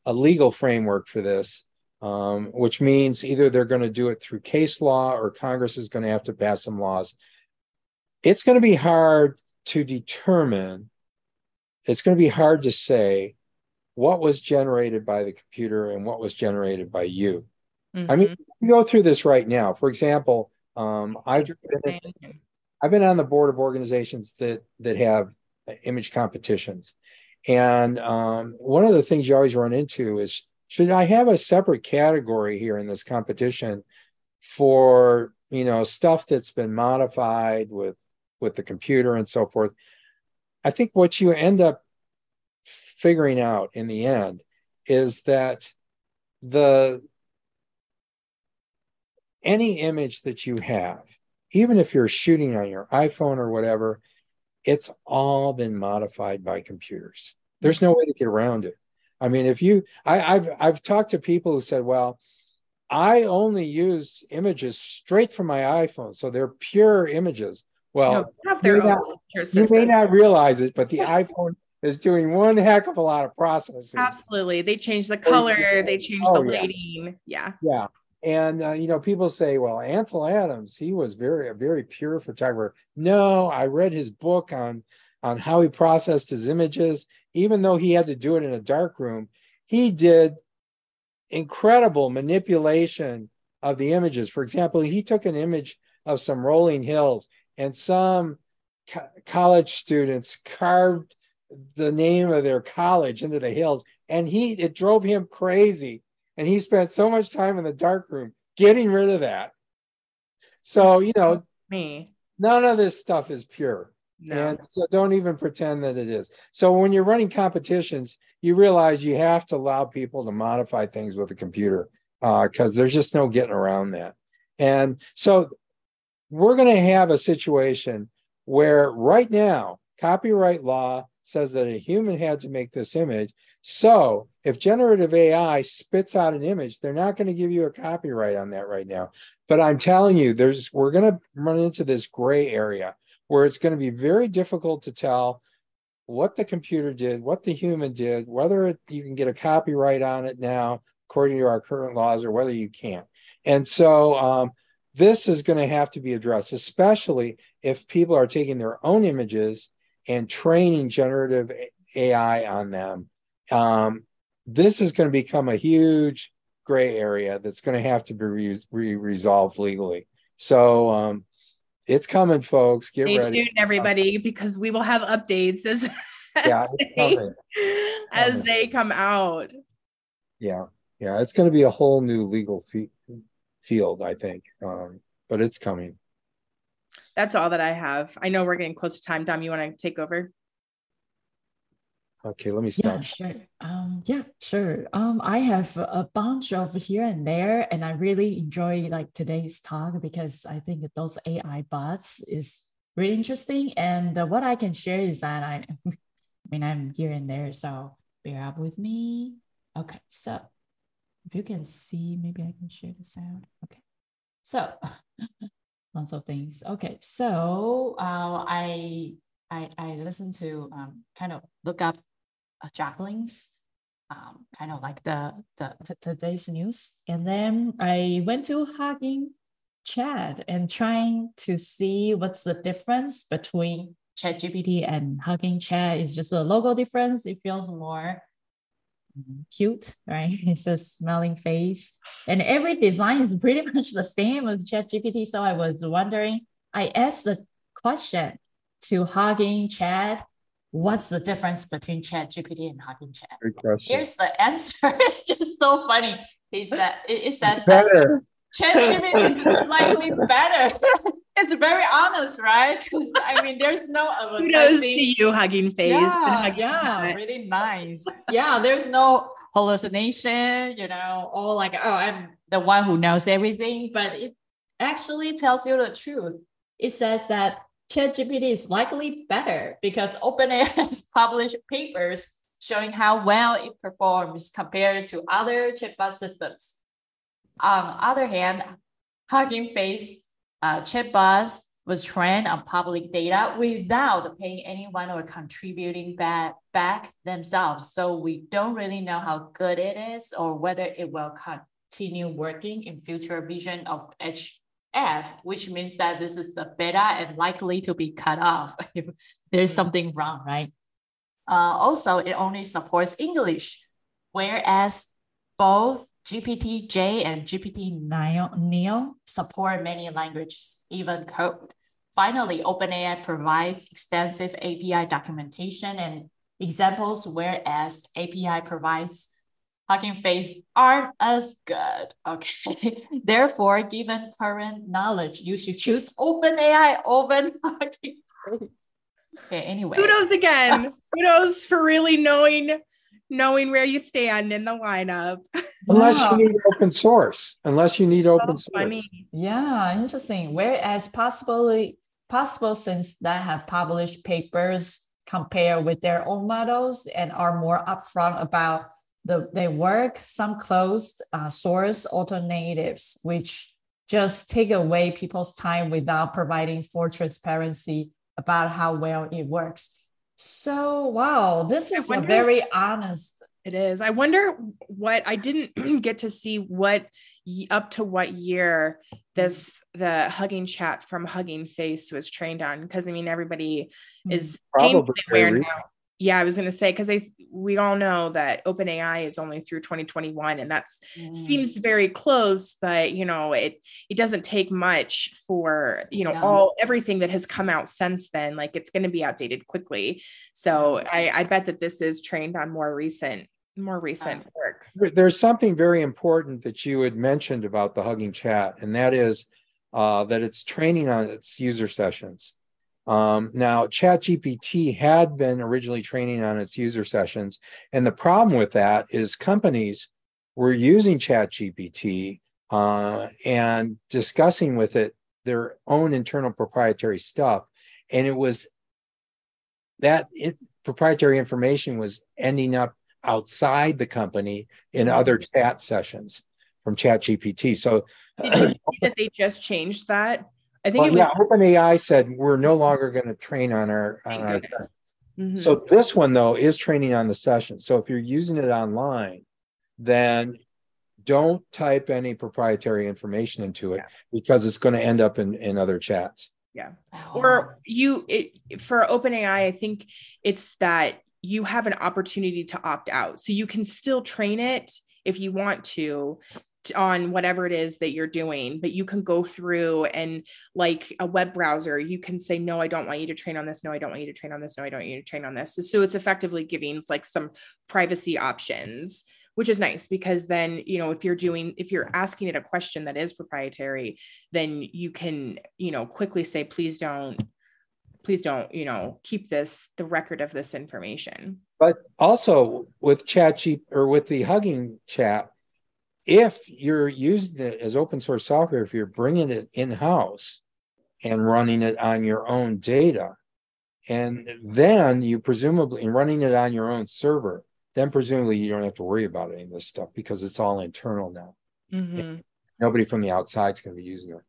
a legal framework for this, um, which means either they're going to do it through case law or Congress is going to have to pass some laws. It's going to be hard to determine, it's going to be hard to say what was generated by the computer and what was generated by you. Mm-hmm. I mean, mm-hmm. we go through this right now. For example, um, I've been, I've been on the board of organizations that that have image competitions, and um, one of the things you always run into is should I have a separate category here in this competition for you know stuff that's been modified with with the computer and so forth? I think what you end up figuring out in the end is that the any image that you have, even if you're shooting on your iPhone or whatever, it's all been modified by computers. There's mm-hmm. no way to get around it. I mean, if you, I, have I've talked to people who said, well, I only use images straight from my iPhone, so they're pure images. Well, no, you, may not, you may not realize it, but the iPhone is doing one heck of a lot of processing. Absolutely, they change the color, they change oh, the lighting. Yeah, yeah. And uh, you know, people say, "Well, Ansel Adams, he was very a very pure photographer." No, I read his book on on how he processed his images. Even though he had to do it in a dark room, he did incredible manipulation of the images. For example, he took an image of some rolling hills, and some co- college students carved the name of their college into the hills, and he it drove him crazy and he spent so much time in the dark room getting rid of that. So, you know, me. None of this stuff is pure. No. And so don't even pretend that it is. So when you're running competitions, you realize you have to allow people to modify things with a computer because uh, there's just no getting around that. And so we're going to have a situation where right now, copyright law says that a human had to make this image. So if generative AI spits out an image, they're not going to give you a copyright on that right now. But I'm telling you, there's we're going to run into this gray area where it's going to be very difficult to tell what the computer did, what the human did, whether it, you can get a copyright on it now according to our current laws, or whether you can't. And so um, this is going to have to be addressed, especially if people are taking their own images and training generative AI on them. Um, this is going to become a huge gray area that's going to have to be re- re- resolved legally. So um, it's coming, folks. Get Stay ready. tuned, everybody, because we will have updates as, as, yeah, they, as they come out. Yeah, yeah, it's going to be a whole new legal field, I think, um, but it's coming. That's all that I have. I know we're getting close to time. Dom, you want to take over? Okay, let me stop. Yeah, sure. Um, yeah, sure. Um, I have a bunch of here and there, and I really enjoy like today's talk because I think that those AI bots is really interesting. And uh, what I can share is that I, I mean, I'm here and there, so bear up with me. Okay, so if you can see, maybe I can share the sound. Okay, so lots of things. Okay, so uh, I I I listened to um, kind of look up uh, Jacqueline's um, kind of like the, the, the today's news, and then I went to Hugging Chat and trying to see what's the difference between ChatGPT and Hugging Chat. Is just a logo difference. It feels more cute, right? It's a smiling face. And every design is pretty much the same as ChatGPT. So I was wondering, I asked the question to Hugging Chat what's the difference between chat gpt and hugging chat? Here's the answer. It's just so funny. He said it, it says better. Chat gpt is likely better. It's very honest right? Because i mean there's no kudos to you hugging face. Yeah, yeah really nice. Yeah there's no hallucination you know or like oh i'm the one who knows everything. But it actually tells you the truth. It says that ChatGPT is likely better because OpenAI has published papers showing how well it performs compared to other chatbot systems. On the other hand, Hugging Face uh, chatbots was trained on public data without paying anyone or contributing back, back themselves. So we don't really know how good it is or whether it will continue working in future vision of edge F, which means that this is the beta and likely to be cut off if there's something wrong, right? Uh, also, it only supports English, whereas both GPT-J and GPT-Neo support many languages, even code. Finally, OpenAI provides extensive API documentation and examples, whereas API provides Hugging Face aren't as good. Okay. Therefore, given current knowledge, you should choose OpenAI over Hugging Face. Okay, anyway. Kudos again. Kudos for really knowing knowing where you stand in the lineup. Unless you need open source. Unless you need open oh, so source. Funny. Yeah, interesting. Whereas possibly possible since that have published papers compare with their own models and are more upfront about the their work. Some closed uh, source alternatives, which just take away people's time without providing full transparency about how well it works. So wow, this is wonder, a very honest. It is. I wonder what I didn't get to see what up to what year this the hugging chat from hugging face was trained on because i mean everybody hmm. is probably aware now yeah i was going to say because we all know that open ai is only through 2021 and that mm. seems very close but you know it it doesn't take much for you know yeah. all everything that has come out since then like it's going to be outdated quickly so i i bet that this is trained on more recent more recent work. There's something very important that you had mentioned about the Hugging Chat, and that is uh, that it's training on its user sessions. Um, now, ChatGPT had been originally training on its user sessions, and the problem with that is companies were using ChatGPT uh, and discussing with it their own internal proprietary stuff, and it was that it, proprietary information was ending up outside the company in mm-hmm. other chat sessions from ChatGPT. So did you see that they just changed that? I think well, yeah, was- OpenAI said we're no longer going to train on our on our sessions. Mm-hmm. So this one though is training on the session. So if you're using it online, then don't type any proprietary information into it yeah. because it's going to end up in, in other chats. Yeah. Or you it, for OpenAI, I think it's that you have an opportunity to opt out. So you can still train it if you want to on whatever it is that you're doing but you can go through and like a web browser you can say no i don't want you to train on this. No i don't want you to train on this. No i don't want you to train on this. So, so it's effectively giving like some privacy options which is nice because then you know if you're doing if you're asking it a question that is proprietary then you can you know quickly say please don't please don't you know keep this the record of this information. But also with chat or with the hugging chat if you're using it as open source software if you're bringing it in house and running it on your own data and then you presumably and running it on your own server then presumably you don't have to worry about any of this stuff because it's all internal now mm-hmm. nobody from the outside is going to be using it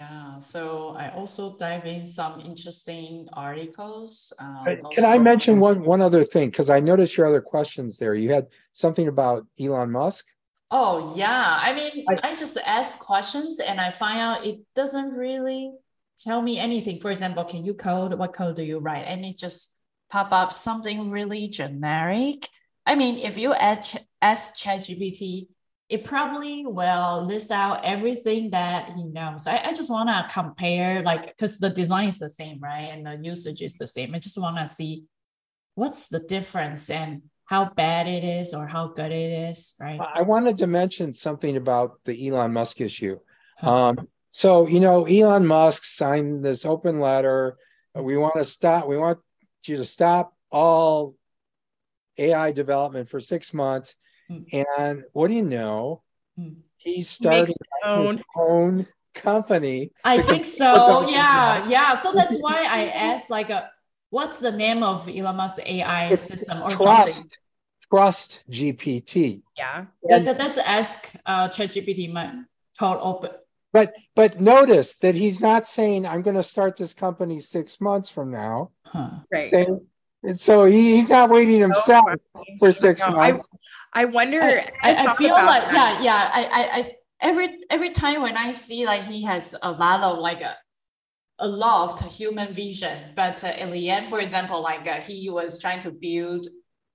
yeah, so I also dive in some interesting articles. Um, Can I mention one one other thing? Because I noticed your other questions there. You had something about Elon Musk. Oh yeah, I mean, I, I just ask questions and I find out it doesn't really tell me anything. For example, can you code? What code do you write? And it just pop up something really generic. I mean, if you ask, ask ChatGPT it probably will list out everything that he knows. I, I just want to compare, like, because the design is the same, right? And the usage is the same. I just want to see what's the difference and how bad it is or how good it is, right? I wanted to mention something about the Elon Musk issue. Um, so, you know, Elon Musk signed this open letter. We want to stop, we want you to stop all AI development for six months Mm. And what do you know? Mm. He's starting his own. own company. I think so. Yeah, yeah. So that's why I asked, like, a, what's the name of Elon Musk AI it's system or trust, something? Trust GPT. Yeah, that, that, that's ask uh, ChatGPT. My code open. But but notice that he's not saying I'm going to start this company six months from now. Huh. Right. Saying, so he, he's not waiting himself no, for six no, months. I wonder. I, I, I feel like that. yeah, yeah. I, I, I, every every time when I see like he has a lot of like a, a lot human vision, but uh, in the end, for example, like uh, he was trying to build,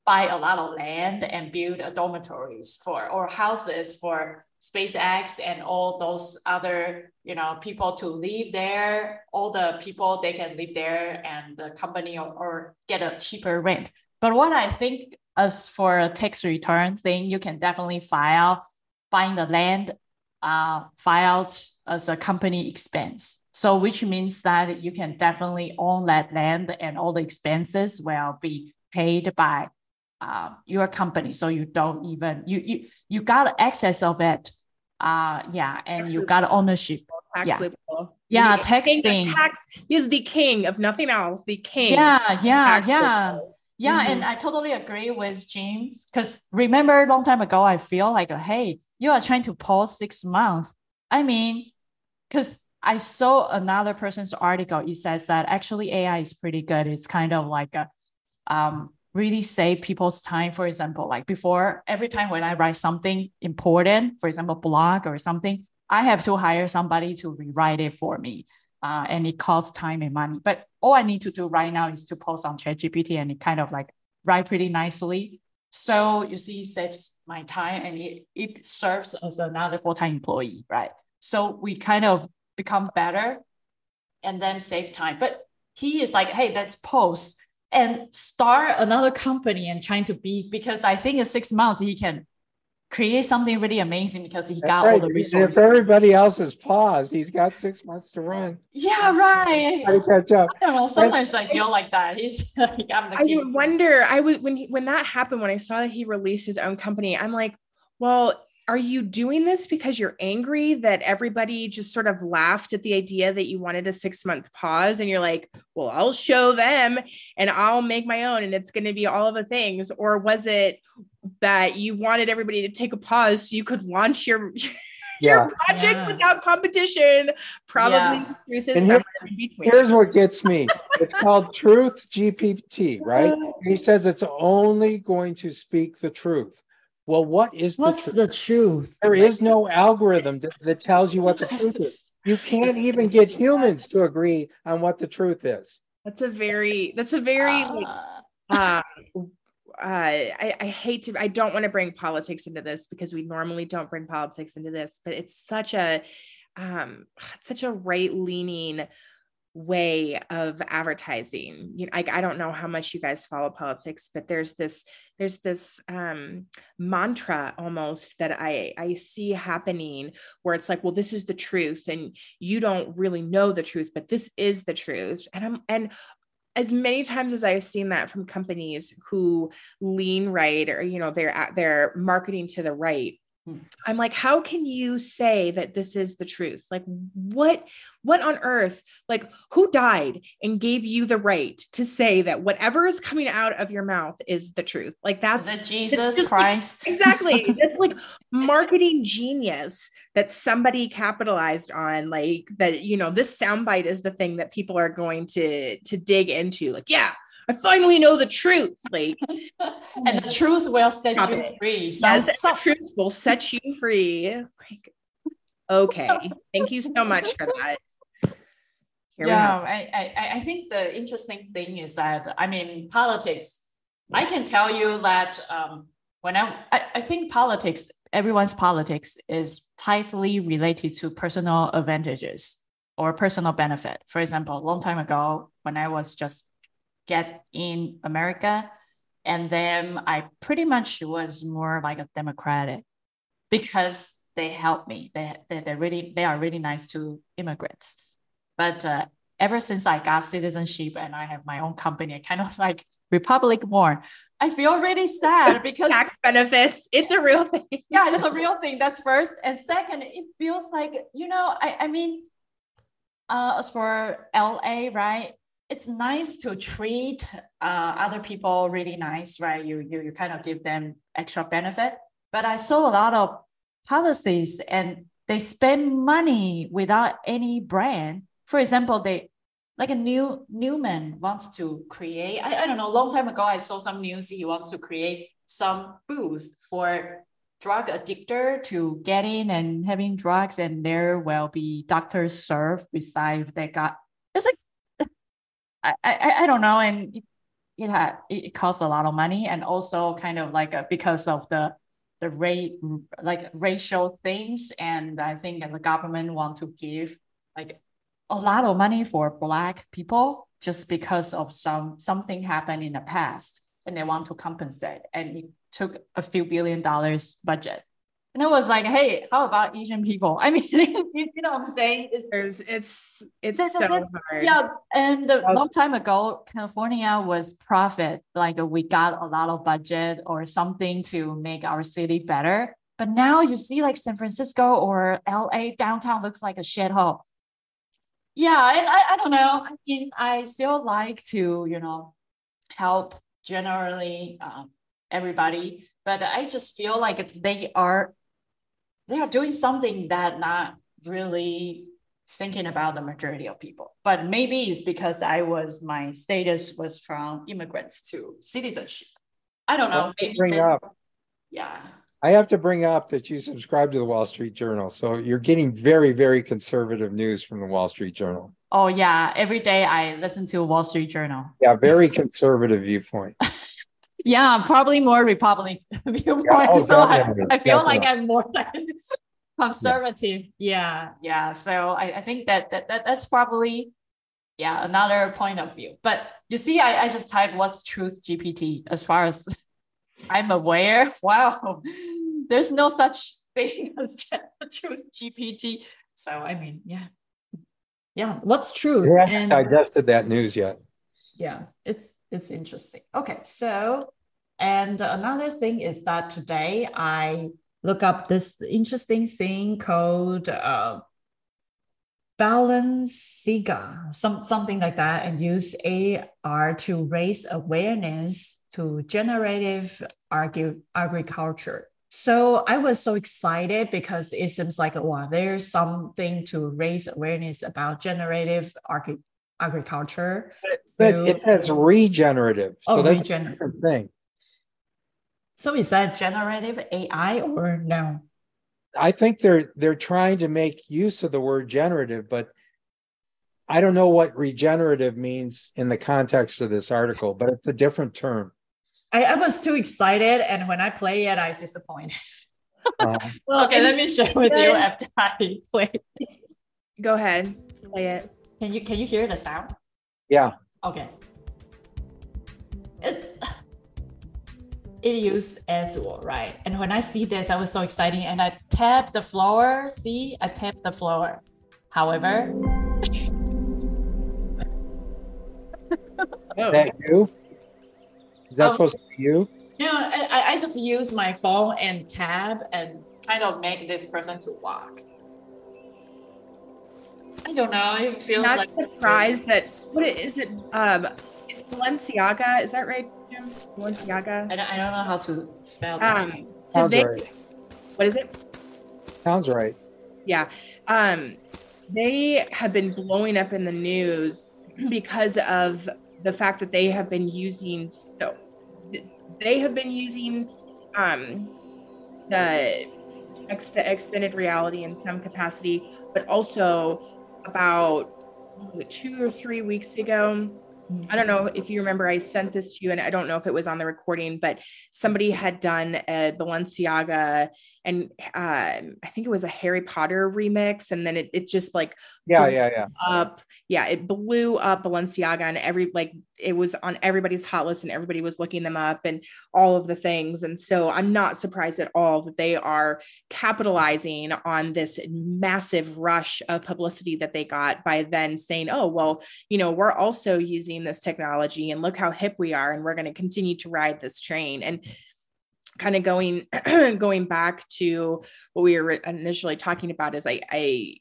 buy a lot of land and build dormitories for or houses for SpaceX and all those other you know people to live there. All the people they can live there, and the company or, or get a cheaper rent. But what I think as for a tax return thing, you can definitely file buying the land, uh, filed as a company expense. So which means that you can definitely own that land and all the expenses will be paid by uh, your company. So you don't even you you you got access of it. Uh, yeah, and you got ownership. Tax yeah. loophole. Yeah, texting. Tax, he's the king of nothing else. The king. Yeah, yeah, yeah. Yeah, mm-hmm. and I totally agree with James because remember a long time ago, I feel like, hey, you are trying to pause six months. I mean, because I saw another person's article. It says that actually AI is pretty good. It's kind of like a um, really save people's time. For example, like before, every time when I write something important, for example, blog or something, I have to hire somebody to rewrite it for me. Uh, and it costs time and money. But all I need to do right now is to post on ChatGPT and it kind of like write pretty nicely. So you see, saves my time and it, it serves as another full-time employee, right? So we kind of become better and then save time. But he is like, hey, let's post and start another company and trying to be because I think in six months he can create something really amazing because he That's got right. all the resources. If everybody else has paused, he's got six months to run. Yeah, right. I catch up. I don't know. Sometimes I feel like that. He's like, I'm the I wonder. I was when he, when that happened when I saw that he released his own company. I'm like, well, are you doing this because you're angry that everybody just sort of laughed at the idea that you wanted a six month pause and you're like well i'll show them and i'll make my own and it's going to be all of the things or was it that you wanted everybody to take a pause so you could launch your your project yeah. without competition? Probably yeah. truth is here, here's what gets me. It's called truth gpt right? Uh. He says it's only going to speak the truth well, what is What's the, the truth? There is no algorithm that, that tells you what the truth is. You can't even get humans to agree on what the truth is. That's a very that's a very uh, uh, uh, I, I hate to I don't want to bring politics into this because we normally don't bring politics into this, but it's such a um such a right leaning way of advertising you know I, I don't know how much you guys follow politics but there's this there's this um, mantra almost that i i see happening where it's like well this is the truth and you don't really know the truth but this is the truth and i'm and as many times as I've seen that from companies who lean right or you know they're at they're marketing to the right. Hmm. I'm like, how can you say that this is the truth? Like, what, what on earth, like, who died and gave you the right to say that whatever is coming out of your mouth is the truth? Like, that's the Jesus Christ. Like, exactly. it's like marketing genius that somebody capitalized on. Like, that, you know, this soundbite is the thing that people are going to, to dig into. Like, yeah, I finally know the truth. Like, and the truth will set you it. free. So, yes, so- the truth will set you free. Like, okay, thank you so much for that. Here yeah, I, I, I think the interesting thing is that I mean politics. I can tell you that um, when I, I I think politics, everyone's politics is tightly related to personal advantages or personal benefit. For example, a long time ago, when I was just get in America. And then I pretty much was more like a Democratic because they help me. They, they, they really, they are really nice to immigrants. But uh, ever since I got citizenship and I have my own company, I kind of like Republic more. I feel really sad because tax benefits, it's a real thing. yeah, it's a real thing. That's first. And second, it feels like, you know, I, I mean, uh, as for LA, right? It's nice to treat uh, other people really nice, right? You, you, you kind of give them extra benefit. But I saw a lot of policies and they spend money without any brand. For example, they like a new Newsom wants to create, I, I don't know, a long time ago, I saw some news. He wants to create some booth for drug addictor to get in and having drugs and there will be doctors served beside they got I, I, I don't know. And it, it had, it costs a lot of money. And also kind of like because of the, the rate, like racial things. And I think the government want to give like a lot of money for black people just because of some, something happened in the past and they want to compensate. And it took a few billion dollars budget and I was like, hey, how about Asian people? I mean, you know what I'm saying? It's There's, it's it's so hard. Yeah, and a long time ago, California was profit. Like we got a lot of budget or something to make our city better. But now you see like San Francisco or LA downtown looks like a shithole. yeah, and I, I don't know. I mean, I still like to, you know, help generally um, everybody, but I just feel like they are they are doing something that not really thinking about the majority of people. But maybe it's because I was my status was from immigrants to citizenship. I don't know. Maybe bring up. Yeah. I have to bring up that you subscribe to the Wall Street Journal. So you're getting very, very conservative news from the Wall Street Journal. Oh, yeah. Every day I listen to Wall Street Journal. Yeah, very conservative viewpoint. yeah, probably more Republican viewpoint. Yeah, oh, so I, I, feel like I'm more conservative. Yeah, yeah. So I, I think that, that, that that's probably yeah another point of view. But you see, I, I just typed what's truth GPT as far as I'm aware. Wow, there's no such thing as truth GPT. So I mean, yeah, yeah. What's truth? You haven't and, digested that news yet. Yeah, it's it's interesting. Okay, so and another thing is that today I look up this interesting thing called uh, Balenciaga, some something like that, and use AR to raise awareness to generative argue, agriculture. So I was so excited because it seems like wow, there's something to raise awareness about generative archi- agriculture. But, but it says regenerative, so oh, that's regen- a different thing. So is that generative AI or no? I think they're they're trying to make use of the word generative, but I don't know what regenerative means in the context of this article, but it's a different term. I, I was too excited, and when I play it, I disappointed. Uh, well, okay, let me share with you after I play. Go ahead, play it. Can you can you hear the sound? Yeah. Okay. It's it used Azure, right? And when I see this, I was so excited, and I tap the floor. See, I tap the floor. However, oh. that you? Is that oh. supposed to be you? No, I, I just use my phone and tab and kind of make this person to walk. I don't know. It feels Not like surprised that what is it? Um, is Balenciaga? Is that right, Jim? Balenciaga. I don't, I don't know how to spell that. Um, Sounds they, right. What is it? Sounds right. Yeah. Um, they have been blowing up in the news because of the fact that they have been using so they have been using um, the ex- extended reality in some capacity, but also about was it two or three weeks ago? I don't know if you remember, I sent this to you, and I don't know if it was on the recording, but somebody had done a Balenciaga, and um, I think it was a Harry Potter remix, and then it, it just like yeah, yeah, yeah, up yeah, it blew up Balenciaga and every like it was on everybody's hot list and everybody was looking them up and all of the things. And so I'm not surprised at all that they are capitalizing on this massive rush of publicity that they got by then saying, oh, well, you know, we're also using this technology and look how hip we are and we're going to continue to ride this train. And kind of going going back to what we were initially talking about is I I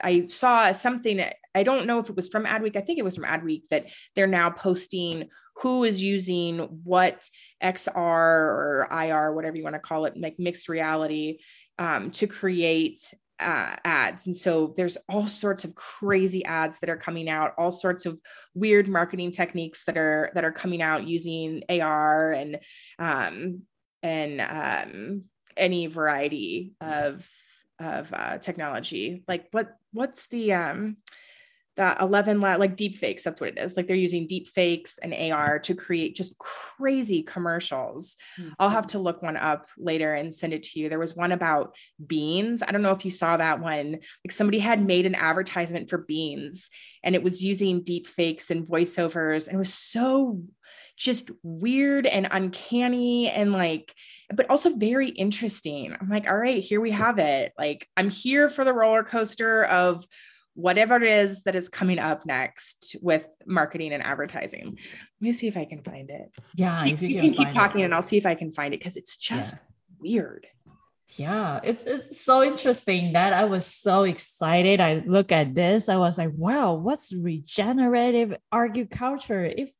I saw something. I don't know if it was from Adweek. I think it was from Adweek that they're now posting who is using what XR or IR, whatever you want to call it, like mixed reality, um, to create uh, ads. And so there's all sorts of crazy ads that are coming out, all sorts of weird marketing techniques that are that are coming out using AR and um, and um, any variety of of uh, technology. Like what what's the um the 11 like deep fakes that's what it is like they're using deep fakes and ar to create just crazy commercials mm-hmm. i'll have to look one up later and send it to you there was one about beans i don't know if you saw that one like somebody had made an advertisement for beans and it was using deep fakes and voiceovers and it was so just weird and uncanny and like but also very interesting. I'm like, all right, here we have it. Like I'm here for the roller coaster of whatever it is that is coming up next with marketing and advertising. Let me see if I can find it. Yeah, keep, if you, you can, keep talking, it. and I'll see if I can find it because it's just yeah. weird. Yeah, it's, it's so interesting that I was so excited. I look at this, I was like, wow, what's regenerative agriculture? It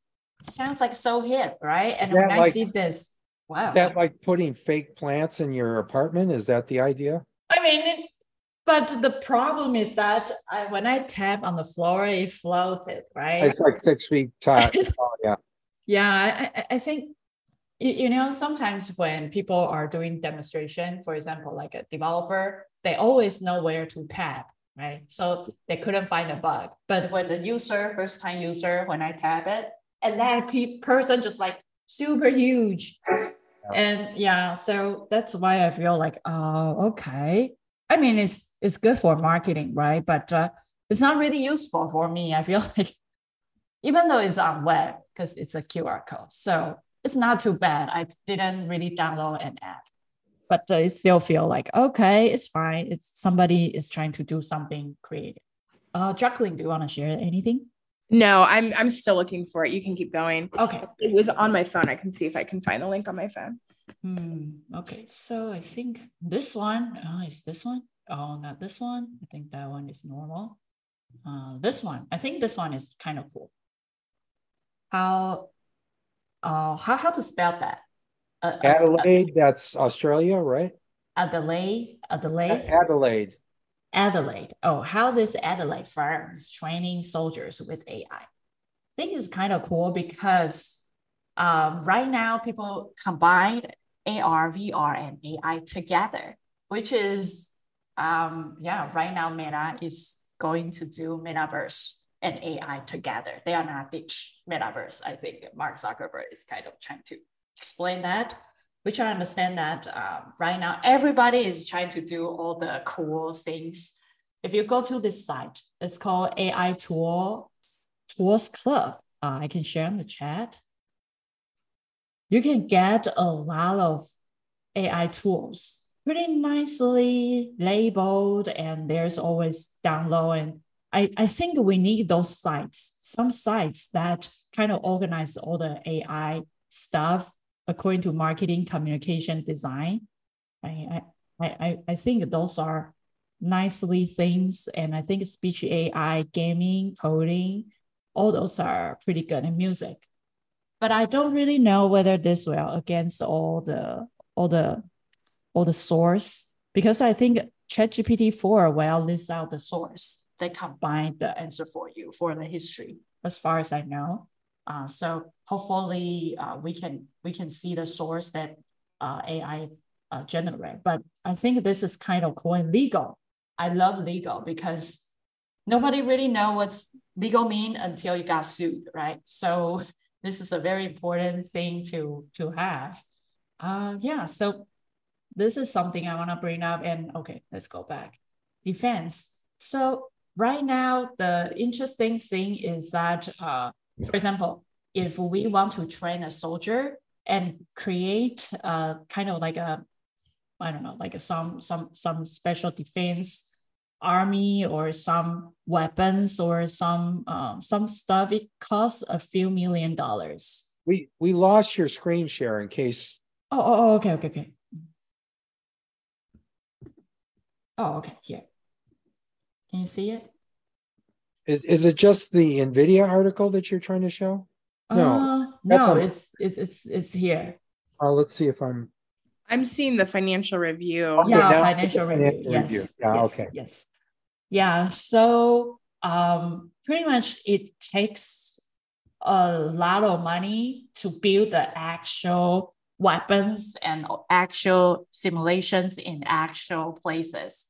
sounds like so hip, right? And when like, I see this, wow. Is that like putting fake plants in your apartment? Is that the idea? I mean, but the problem is that I, when I tap on the floor, it floated, right? It's like six feet tall. oh, yeah. Yeah, I, I think you know sometimes when people are doing demonstration for example like a developer they always know where to tap right so they couldn't find a bug but when the user first time user when i tap it and that pe- person just like super huge and yeah so that's why i feel like oh okay i mean it's it's good for marketing right but uh, it's not really useful for me i feel like even though it's on web because it's a qr code so it's not too bad. I didn't really download an app, but I still feel like okay, it's fine. It's somebody is trying to do something creative. Uh, Jacqueline, do you want to share anything? No, I'm I'm still looking for it. You can keep going. Okay. It was on my phone. I can see if I can find the link on my phone. Hmm. Okay. So I think this one oh, is this one. Oh, not this one. I think that one is normal. Uh, this one. I think this one is kind of cool. How uh, how, how to spell that? Uh, uh Adelaide, uh, that's Australia, right? Adelaide, Adelaide. Adelaide. Adelaide. Oh, how this Adelaide firm is training soldiers with AI. I think it's kind of cool because um, right now people combine AR, VR, and AI together, which is um, yeah. Right now, Meta is going to do metaverse and AI together. They are not ditch metaverse. I think Mark Zuckerberg is kind of trying to explain that, which I understand that um, right now everybody is trying to do all the cool things. If you go to this site, it's called AI Tool Tools Club. Uh, I can share in the chat. You can get a lot of AI tools pretty nicely labeled, and there's always download and I, I think we need those sites, some sites that kind of organize all the AI stuff according to marketing, communication, design. I, I, I, I think those are nicely things. And I think speech AI, gaming, coding, all those are pretty good and music. But I don't really know whether this will against all the all the all the source because I think ChatGPT 4 will list out the source they combine the answer for you for the history, as far as I know. Uh, so hopefully uh, we can we can see the source that uh, AI uh, generate. But I think this is kind of cool and legal. I love legal because nobody really know what's legal mean until you got sued, right? So this is a very important thing to to have. Uh, yeah. So this is something I want to bring up. And okay, let's go back. Defense. So right now, the interesting thing is that, uh, for example, if we want to train a soldier and create a kind of like a, I don't know, like a, some some some special defense army or some weapons or some uh, some stuff, it costs a few million dollars. We we lost your screen share in case. Oh, oh, oh okay, okay, okay. Oh, okay, here. Can you see it? Is is it just the Nvidia article that you're trying to show? No, uh, no, it's it's it's it's here. Oh, let's see if I'm. I'm seeing the financial review. Okay, yeah, financial, review. Financial yes, review. Yeah, yes, okay. Yes. Yeah. So um, pretty much it takes a lot of money to build the actual weapons and actual simulations in actual places.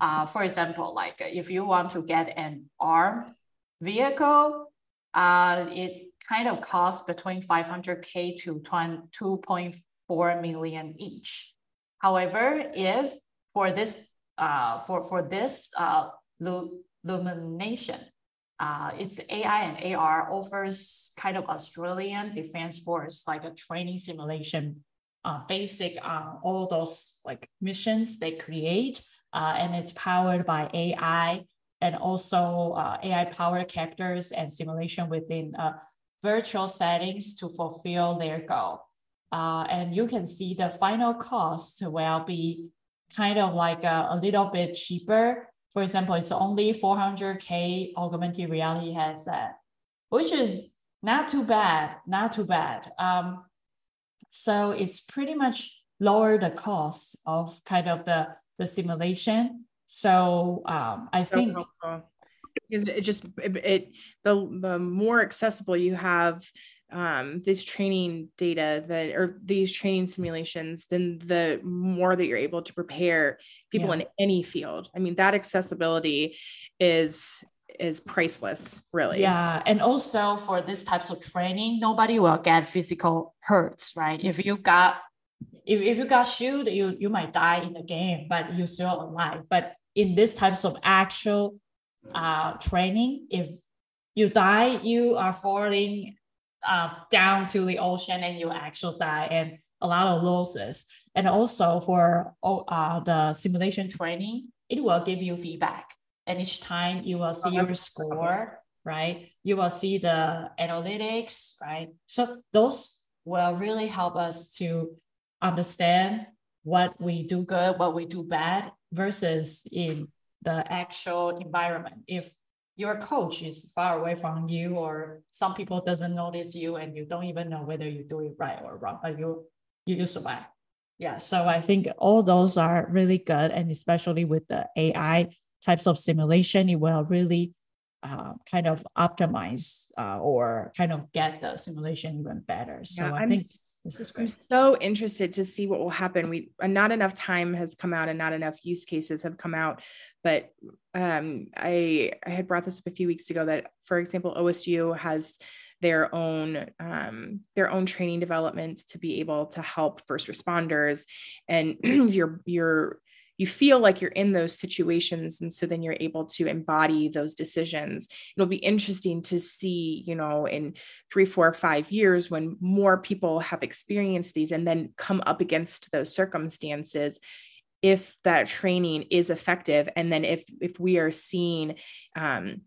Uh, for example, like if you want to get an armed vehicle, uh, it kind of costs between 500K to 2.4 million each. However, if for this, uh, for, for this uh, illumination, uh, its AI and AR offers kind of Australian Defense Force, like a training simulation, uh, basic uh, all those like missions they create uh, and it's powered by AI and also AI powered characters and simulation within virtual settings to fulfill their goal. and you can see the final cost will be kind of like a, a little bit cheaper. For example, it's only 400K augmented reality headset, which is not too bad, not too bad. Um, so it's pretty much lower the cost of kind of the, the simulation. So um, I think because it just it, it, the the more accessible you have um, this training data that or these training simulations, then the more that you're able to prepare people yeah. in any field. I mean, that accessibility is is priceless, really. Yeah, and also for this types of training, nobody will get physical hurts, right? If you got if, if you got shoot, you you might die in the game, but you're still alive. But in this types of actual uh, training, if you die, you are falling uh, down to the ocean and you actually die and a lot of losses. And also for uh, the simulation training, it will give you feedback. And each time you will see your score, right? You will see the analytics, right? So those will really help us to understand what we do good, what we do bad versus in the actual environment. If your coach is far away from you or some people doesn't notice you and you don't even know whether you do it right or wrong but you you, you survive yeah so i think all those are really good and especially with the ai types of simulation it will really uh, kind of optimize uh, or kind of get the simulation even better so yeah, i I'm, think this is great. I'm so interested to see what will happen. We not enough time has come out and not enough use cases have come out but um, I, I had brought this up a few weeks ago that, for example, OSU has their own um, their own training development to be able to help first responders, and you're you're you feel like you're in those situations and so then you're able to embody those decisions. It'll be interesting to see you know in three four five years when more people have experienced these and then come up against those circumstances if that training is effective and then if if we are seeing um,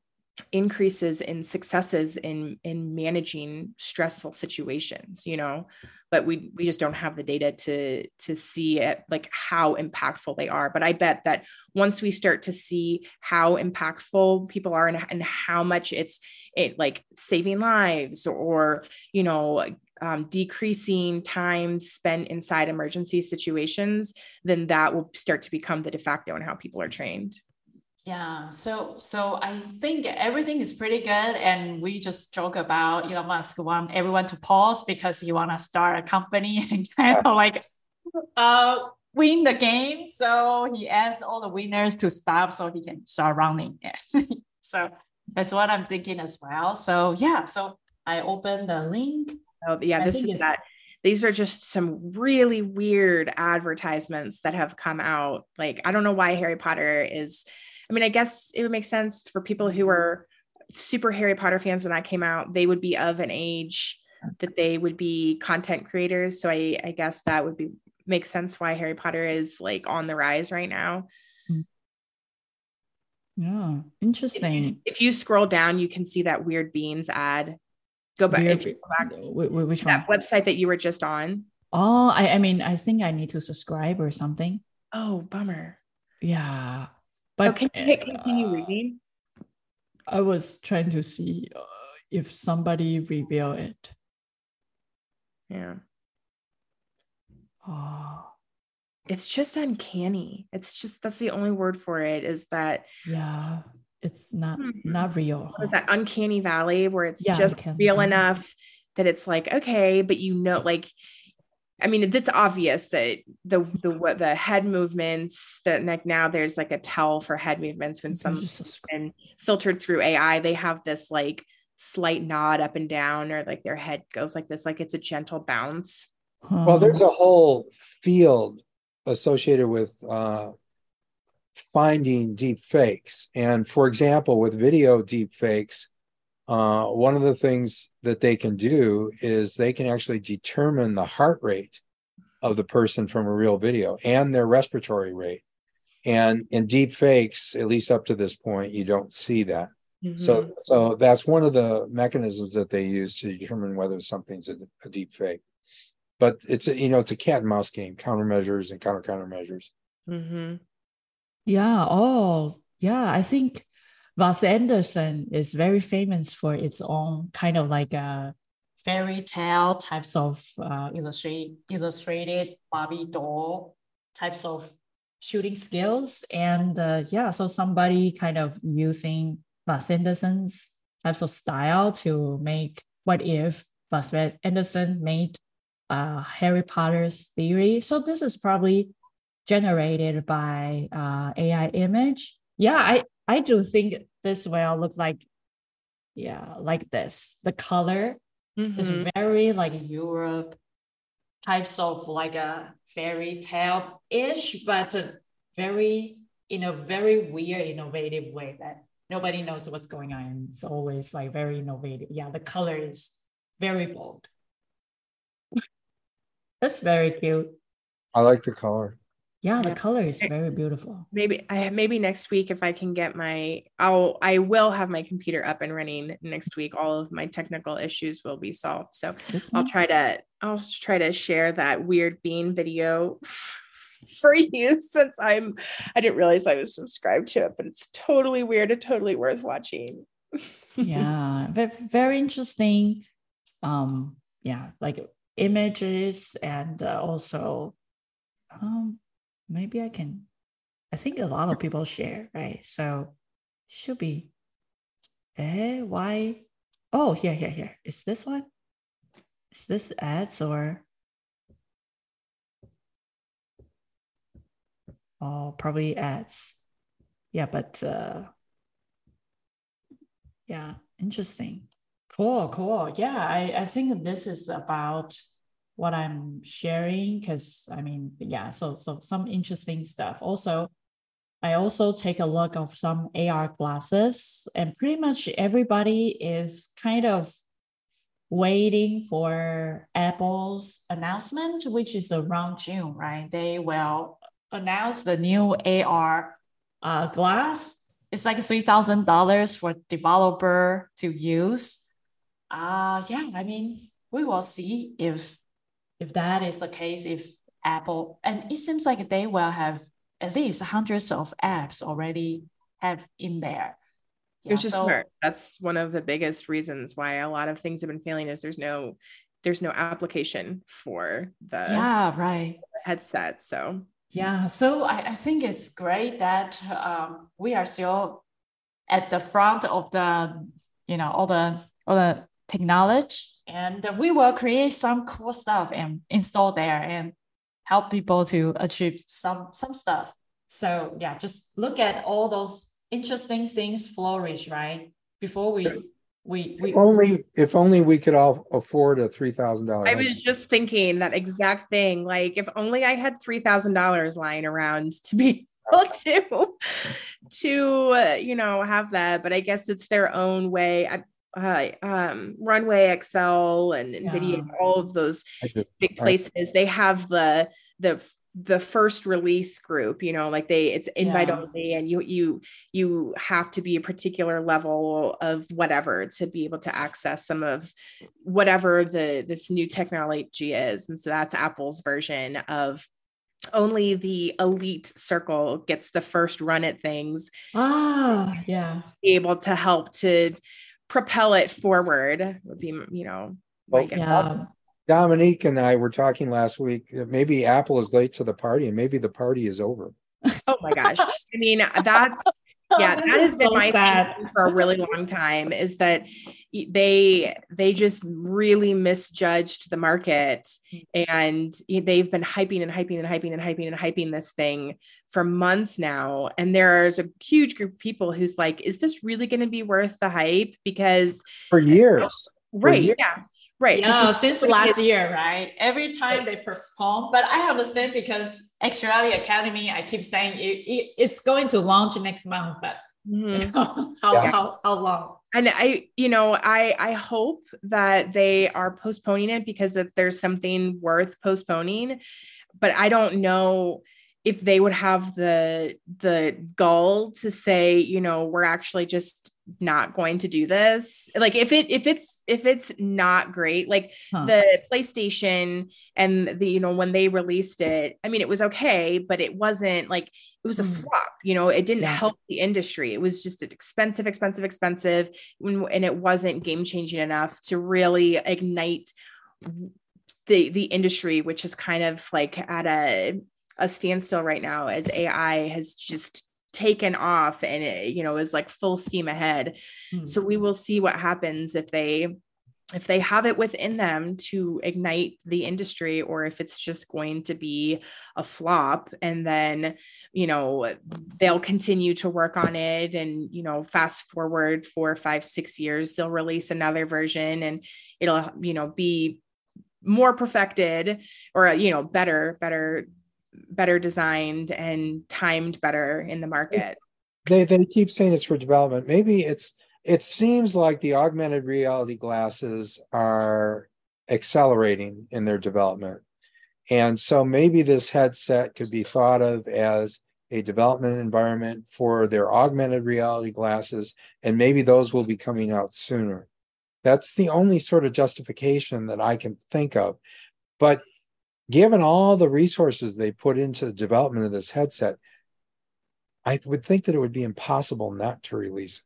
increases in successes in in managing stressful situations you know? But we we just don't have the data to to see it like how impactful they are. But i bet that once we start to see how impactful people are and, and how much it's it like saving lives or you know um, decreasing time spent inside emergency situations, then that will start to become the de facto in how people are trained. Yeah, so so I think everything is pretty good, and we just joke about Elon Musk want everyone to pause because he want to start a company and kind of like uh win the game. So he asks all the winners to stop so he can start running. so that's what I'm thinking as well. So yeah, so I open the link Oh, yeah, I this is that. These are just some really weird advertisements that have come out. Like, I don't know why Harry Potter is. I mean, I guess it would make sense for people who are super Harry Potter fans when that came out. They would be of an age that they would be content creators. So I, I guess that would be make sense why Harry Potter is like on the rise right now. Hmm. Yeah, interesting. If, if you scroll down, you can see that weird beans ad Go back. Go back which that one? website that you were just on. Oh, I, I mean, I think I need to subscribe or something. Oh, bummer. Yeah, but oh, can you continue uh, reading? I was trying to see uh, if somebody reveal it. Yeah. Oh. It's just uncanny. It's just that's the only word for it is that. Yeah it's not mm-hmm. not real. Is that uncanny valley where it's yeah, just real enough that it's like okay, but you know, like I mean, it's obvious that the the what the head movements that like now there's like a tell for head movements when some been filtered through AI, they have this like slight nod up and down, or like their head goes like this, like it's a gentle bounce. Well, there's a whole field associated with uh, finding deep fakes. And for example, with video deep fakes, uh, one of the things that they can do is they can actually determine the heart rate of the person from a real video and their respiratory rate. And in deep fakes, at least up to this point, you don't see that. Mm-hmm. So, so that's one of the mechanisms that they use to determine whether something's a, a deep fake. but it's a, you know it's a cat and mouse game, countermeasures and counter countermeasures. Mm-hmm. Yeah. Oh, yeah. I think Wes Anderson is very famous for its own kind of like a fairy tale types of uh, illustrate, illustrated Barbie doll types of shooting skills. And uh, yeah, so somebody kind of using Wes Anderson's types of style to make what if Wes Anderson made uh, Harry Potter's theory. So this is probably generated by uh, AI image. Yeah, I, I do think this will look like, yeah, like this. The color mm-hmm. is very like Europe types of like a fairy tale ish, but very in a very weird, innovative way that nobody knows what's going on. It's always like very innovative. Yeah, the color is very bold. That's very cute. I like the color. Yeah, the color is very beautiful. Maybe I maybe next week if I can get my I'll I will have my computer up and running next week. All of my technical issues will be solved. So I'll try to I'll try to share that weird bean video for you since I'm I didn't realize I was subscribed to it, but it's totally weird and totally worth watching. yeah, very interesting. Um, yeah, like images and uh, also um maybe I can. I think a lot of people share, right? So should be. Eh, why? Oh, here, here, here. Is this one? Is this ads or? Oh, probably ads. Yeah, but uh, yeah, interesting. Cool, cool. Yeah, I, I think this is about what I'm sharing because I mean, yeah, so so some interesting stuff. Also, I also take a look of some AR glasses, and pretty much everybody is kind of waiting for Apple's announcement, which is around June, right? They will announce the new AR uh, glass. It's like three thousand dollars for developer to use. Uh yeah, I mean, we will see if if that is the case, if Apple, and it seems like they will have at least hundreds of apps already have in there. Yeah, Which is so, smart. That's one of the biggest reasons why a lot of things have been failing is there's no there's no application for the yeah right headset. So yeah, so I, I think it's great that um, we are still at the front of the you know all the all the technology and we will create some cool stuff and install there and help people to achieve some some stuff so yeah just look at all those interesting things flourish right before we we, we if only if only we could all afford a three thousand dollars. I was just thinking that exact thing. Like if only I had three thousand dollars lying around to be able to to uh, you know have that. But I guess it's their own way. I, uh, um, Runway XL and NVIDIA, yeah. all of those just, big places, I, they have the the the first release group you know like they it's invite yeah. only and you you you have to be a particular level of whatever to be able to access some of whatever the this new technology is and so that's apple's version of only the elite circle gets the first run at things ah yeah be able to help to propel it forward would be you know well, yeah. Dominique and I were talking last week. Maybe Apple is late to the party, and maybe the party is over. Oh my gosh! I mean, that's yeah, that has been my thing for a really long time. Is that they they just really misjudged the market, and they've been hyping and hyping and hyping and hyping and hyping this thing for months now. And there's a huge group of people who's like, is this really going to be worth the hype? Because for years. Right. For years. Yeah. Right. Yeah, since last year, right? Every time they postpone, but I understand because XReality Academy, I keep saying it, it, it's going to launch next month, but mm-hmm. you know, how, yeah. how, how long? And I, you know, I I hope that they are postponing it because if there's something worth postponing, but I don't know if they would have the the gall to say you know we're actually just not going to do this like if it if it's if it's not great like huh. the playstation and the you know when they released it i mean it was okay but it wasn't like it was a mm. flop you know it didn't yeah. help the industry it was just expensive expensive expensive and it wasn't game changing enough to really ignite the the industry which is kind of like at a a standstill right now as ai has just taken off and it, you know is like full steam ahead mm-hmm. so we will see what happens if they if they have it within them to ignite the industry or if it's just going to be a flop and then you know they'll continue to work on it and you know fast forward four five six years they'll release another version and it'll you know be more perfected or you know better better better designed and timed better in the market. They they keep saying it's for development. Maybe it's it seems like the augmented reality glasses are accelerating in their development. And so maybe this headset could be thought of as a development environment for their augmented reality glasses, and maybe those will be coming out sooner. That's the only sort of justification that I can think of. But given all the resources they put into the development of this headset, I would think that it would be impossible not to release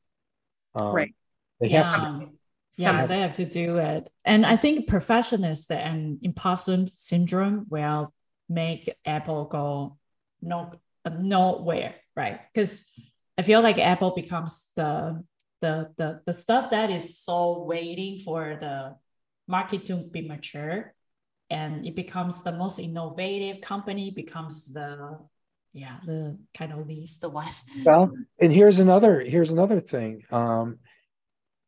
it. Um, right. They yeah. have to. Yeah, they have to do it. And I think perfectionist and imposter syndrome will make Apple go no nowhere, right? Because I feel like Apple becomes the the the the stuff that is so waiting for the market to be mature and it becomes the most innovative company becomes the yeah the kind of least the one. Well and here's another here's another thing. Um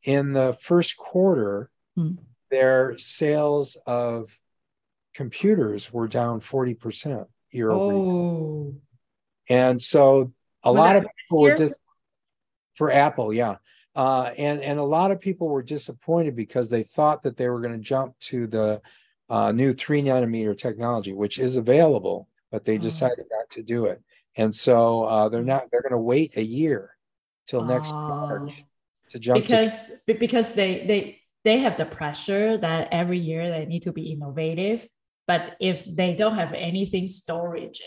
in the first quarter hmm. their sales of computers were down 40% year over oh. year and so a Was lot of people were just for apple yeah. Uh, and and a lot of people were disappointed because they thought that they were going to jump to the uh, new three nanometer technology, which is available, but they oh. decided not to do it. And so uh, they're not. They're going to wait a year till next oh. March to jump because to- because they they they have the pressure that every year they need to be innovative. But if they don't have anything storage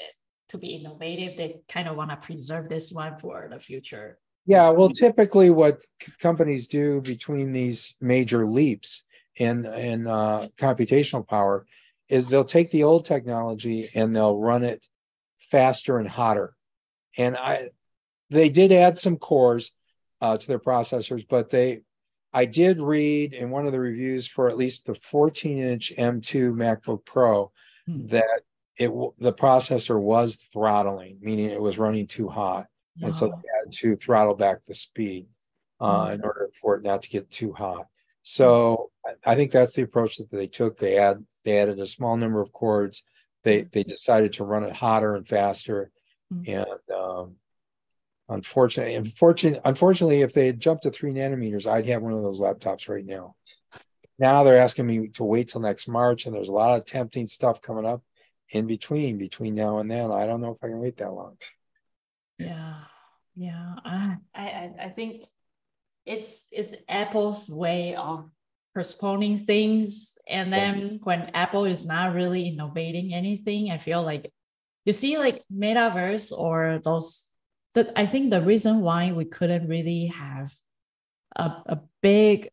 to be innovative, they kind of want to preserve this one for the future. Yeah, well, typically what companies do between these major leaps in in uh, computational power is they'll take the old technology and they'll run it faster and hotter. And I, they did add some cores uh, to their processors, but they, I did read in one of the reviews for at least the 14-inch M2 MacBook Pro hmm. that it the processor was throttling, meaning it was running too hot, wow. and so they had to throttle back the speed uh, hmm. in order for it not to get too hot. So I think that's the approach that they took. They add they added a small number of cores. They they decided to run it hotter and faster. Mm-hmm. And um, unfortunately, unfortunately, unfortunately, if they had jumped to three nanometers, I'd have one of those laptops right now. Now they're asking me to wait till next March, and there's a lot of tempting stuff coming up in between between now and then. I don't know if I can wait that long. Yeah, yeah. I I I think it's it's Apple's way of postponing things. And then when Apple is not really innovating anything, I feel like you see like metaverse or those that I think the reason why we couldn't really have a, a big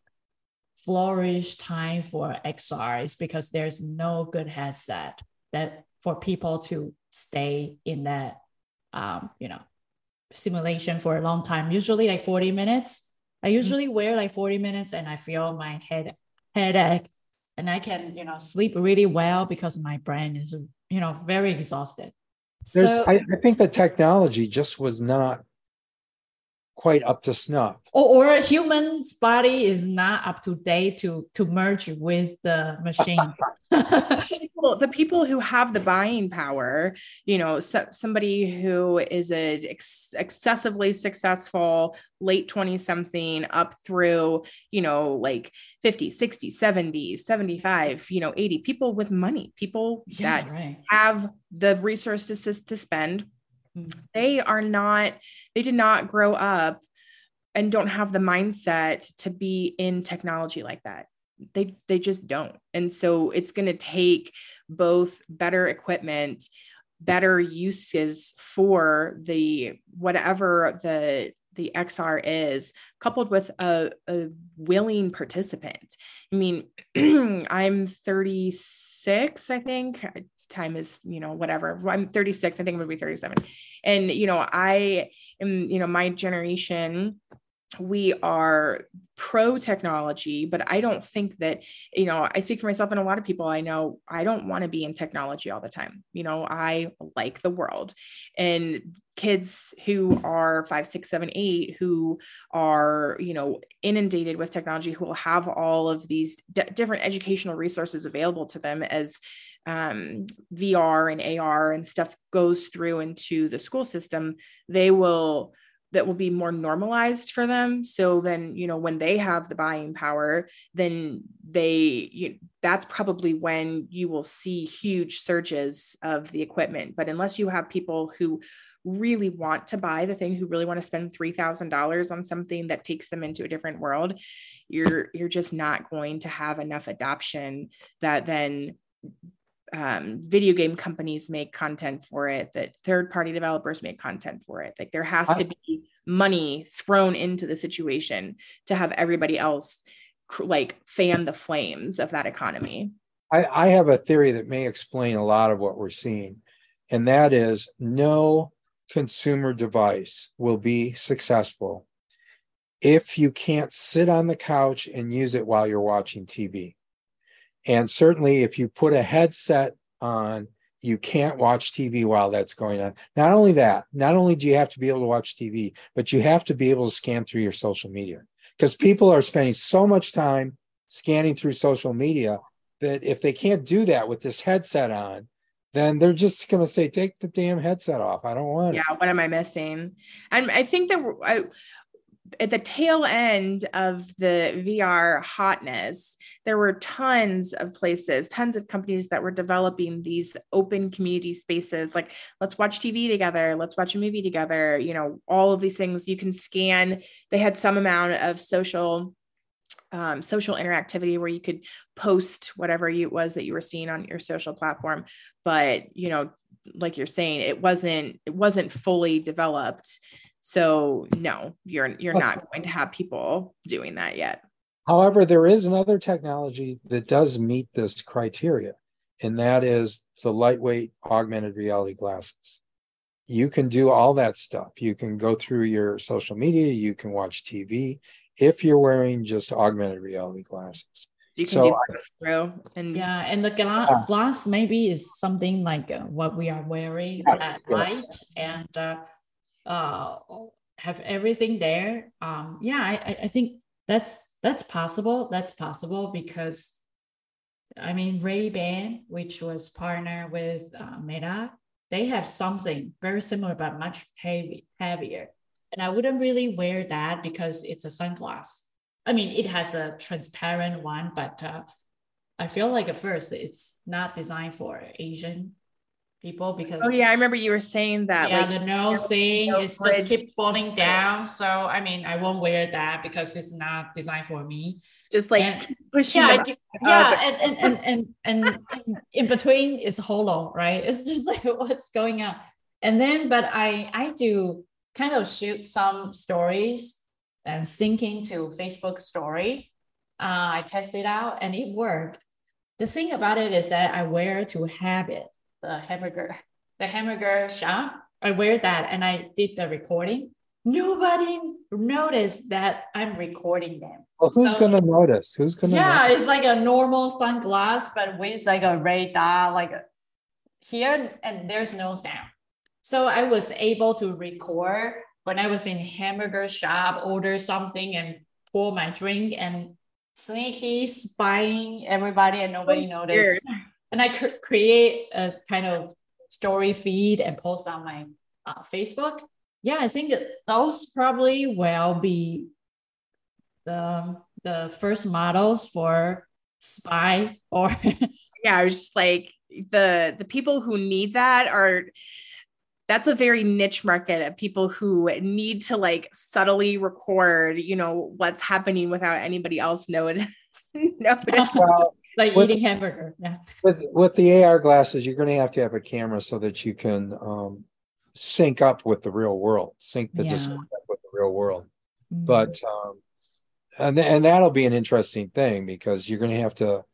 flourish time for XR is because there's no good headset that for people to stay in that um, you know simulation for a long time usually like 40 minutes I usually wear like 40 minutes and I feel my head headache and I can, you know, sleep really well because my brain is, you know, very exhausted. There's, so, I, I think the technology just was not quite up to snuff. Or, or a human's body is not up to date to to merge with the machine. well, the people who have the buying power, you know, so, somebody who is a ex- excessively successful late 20 something up through, you know, like 50, 60, 70, 75, you know, 80 people with money, people yeah, that right. have the resources to, to spend Mm. they are not they did not grow up and don't have the mindset to be in technology like that they they just don't and so it's going to take both better equipment better uses for the whatever the the XR is, coupled with a, a willing participant. I mean, I'm 36, I think. Time is, you know, whatever. I'm 36. I think I'm gonna be 37. And, you know, I am, you know, my generation we are pro technology but i don't think that you know i speak for myself and a lot of people i know i don't want to be in technology all the time you know i like the world and kids who are five six seven eight who are you know inundated with technology who will have all of these d- different educational resources available to them as um, vr and ar and stuff goes through into the school system they will that will be more normalized for them. So then you know when they have the buying power then they you, that's probably when you will see huge surges of the equipment. But unless you have people who really want to buy the thing who really want to spend $3000 on something that takes them into a different world you're you're just not going to have enough adoption that then um, video game companies make content for it, that third party developers make content for it. Like there has to be money thrown into the situation to have everybody else like fan the flames of that economy. I, I have a theory that may explain a lot of what we're seeing, and that is no consumer device will be successful if you can't sit on the couch and use it while you're watching TV. And certainly, if you put a headset on, you can't watch TV while that's going on. Not only that, not only do you have to be able to watch TV, but you have to be able to scan through your social media because people are spending so much time scanning through social media that if they can't do that with this headset on, then they're just going to say, take the damn headset off. I don't want yeah, it. Yeah, what am I missing? And I think that I, at the tail end of the VR hotness, there were tons of places, tons of companies that were developing these open community spaces like let's watch TV together, let's watch a movie together, you know, all of these things you can scan. They had some amount of social um, social interactivity where you could post whatever it was that you were seeing on your social platform but you know like you're saying it wasn't it wasn't fully developed so no, you're you're okay. not going to have people doing that yet. However, there is another technology that does meet this criteria, and that is the lightweight augmented reality glasses. You can do all that stuff. You can go through your social media, you can watch TV if you're wearing just augmented reality glasses. So you can so do through and yeah, and the gla- glass maybe is something like uh, what we are wearing yes, at yes. night, and uh, uh, have everything there. Um, yeah, I, I think that's that's possible. That's possible because I mean Ray Ban, which was partner with uh, Meta, they have something very similar but much heavy heavier. And I wouldn't really wear that because it's a sunglass. I mean, it has a transparent one, but uh, I feel like at first it's not designed for Asian people because oh yeah i remember you were saying that yeah like, the nose thing no it's just keep falling down so i mean i won't wear that because it's not designed for me. Just like and, pushing yeah, yeah and, and, and, and and in between it's hollow right? It's just like what's going on? And then but i i do kind of shoot some stories and sync into facebook story. Uh, i it out and it worked. The thing about it is that i wear to habit the hamburger, the hamburger shop. I wear that and I did the recording. Nobody noticed that I'm recording them. Well, who's so, gonna notice? Who's gonna? Yeah, notice? it's like a normal sunglass, but with like a radar, like here, and there's no sound. So I was able to record when I was in hamburger shop, order something and pour my drink and sneaky spying everybody and nobody oh, noticed. Weird and I could create a kind of story feed and post on my uh, Facebook. Yeah, I think those probably will be the the first models for spy or yeah, I was just like the the people who need that are that's a very niche market of people who need to like subtly record, you know, what's happening without anybody else knowing. notice. Well, like with, eating hamburger. Yeah. With with the AR glasses, you're going to have to have a camera so that you can um, sync up with the real world, sync the yeah. display up with the real world. Mm-hmm. But um, and and that'll be an interesting thing because you're going to have to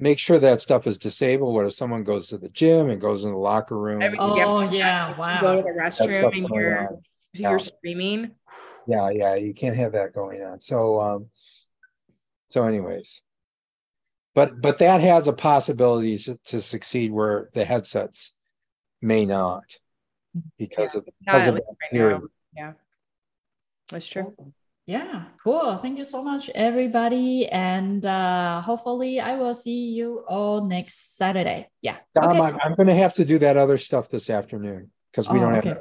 make sure that stuff is disabled. What if someone goes to the gym and goes in the locker room? I mean, oh yeah, wow. Go to the restroom and you're yeah. you're screaming. Yeah, yeah, you can't have that going on. So, um, so anyways, but but that has a possibility to, to succeed where the headsets may not because yeah. of because of that right Yeah, that's true. Yeah cool. Thank you so much everybody. And uh hopefully i will see you all next saturday. Yeah. Dom, okay. I'm, I'm gonna have to do that other stuff this afternoon because we oh, don't have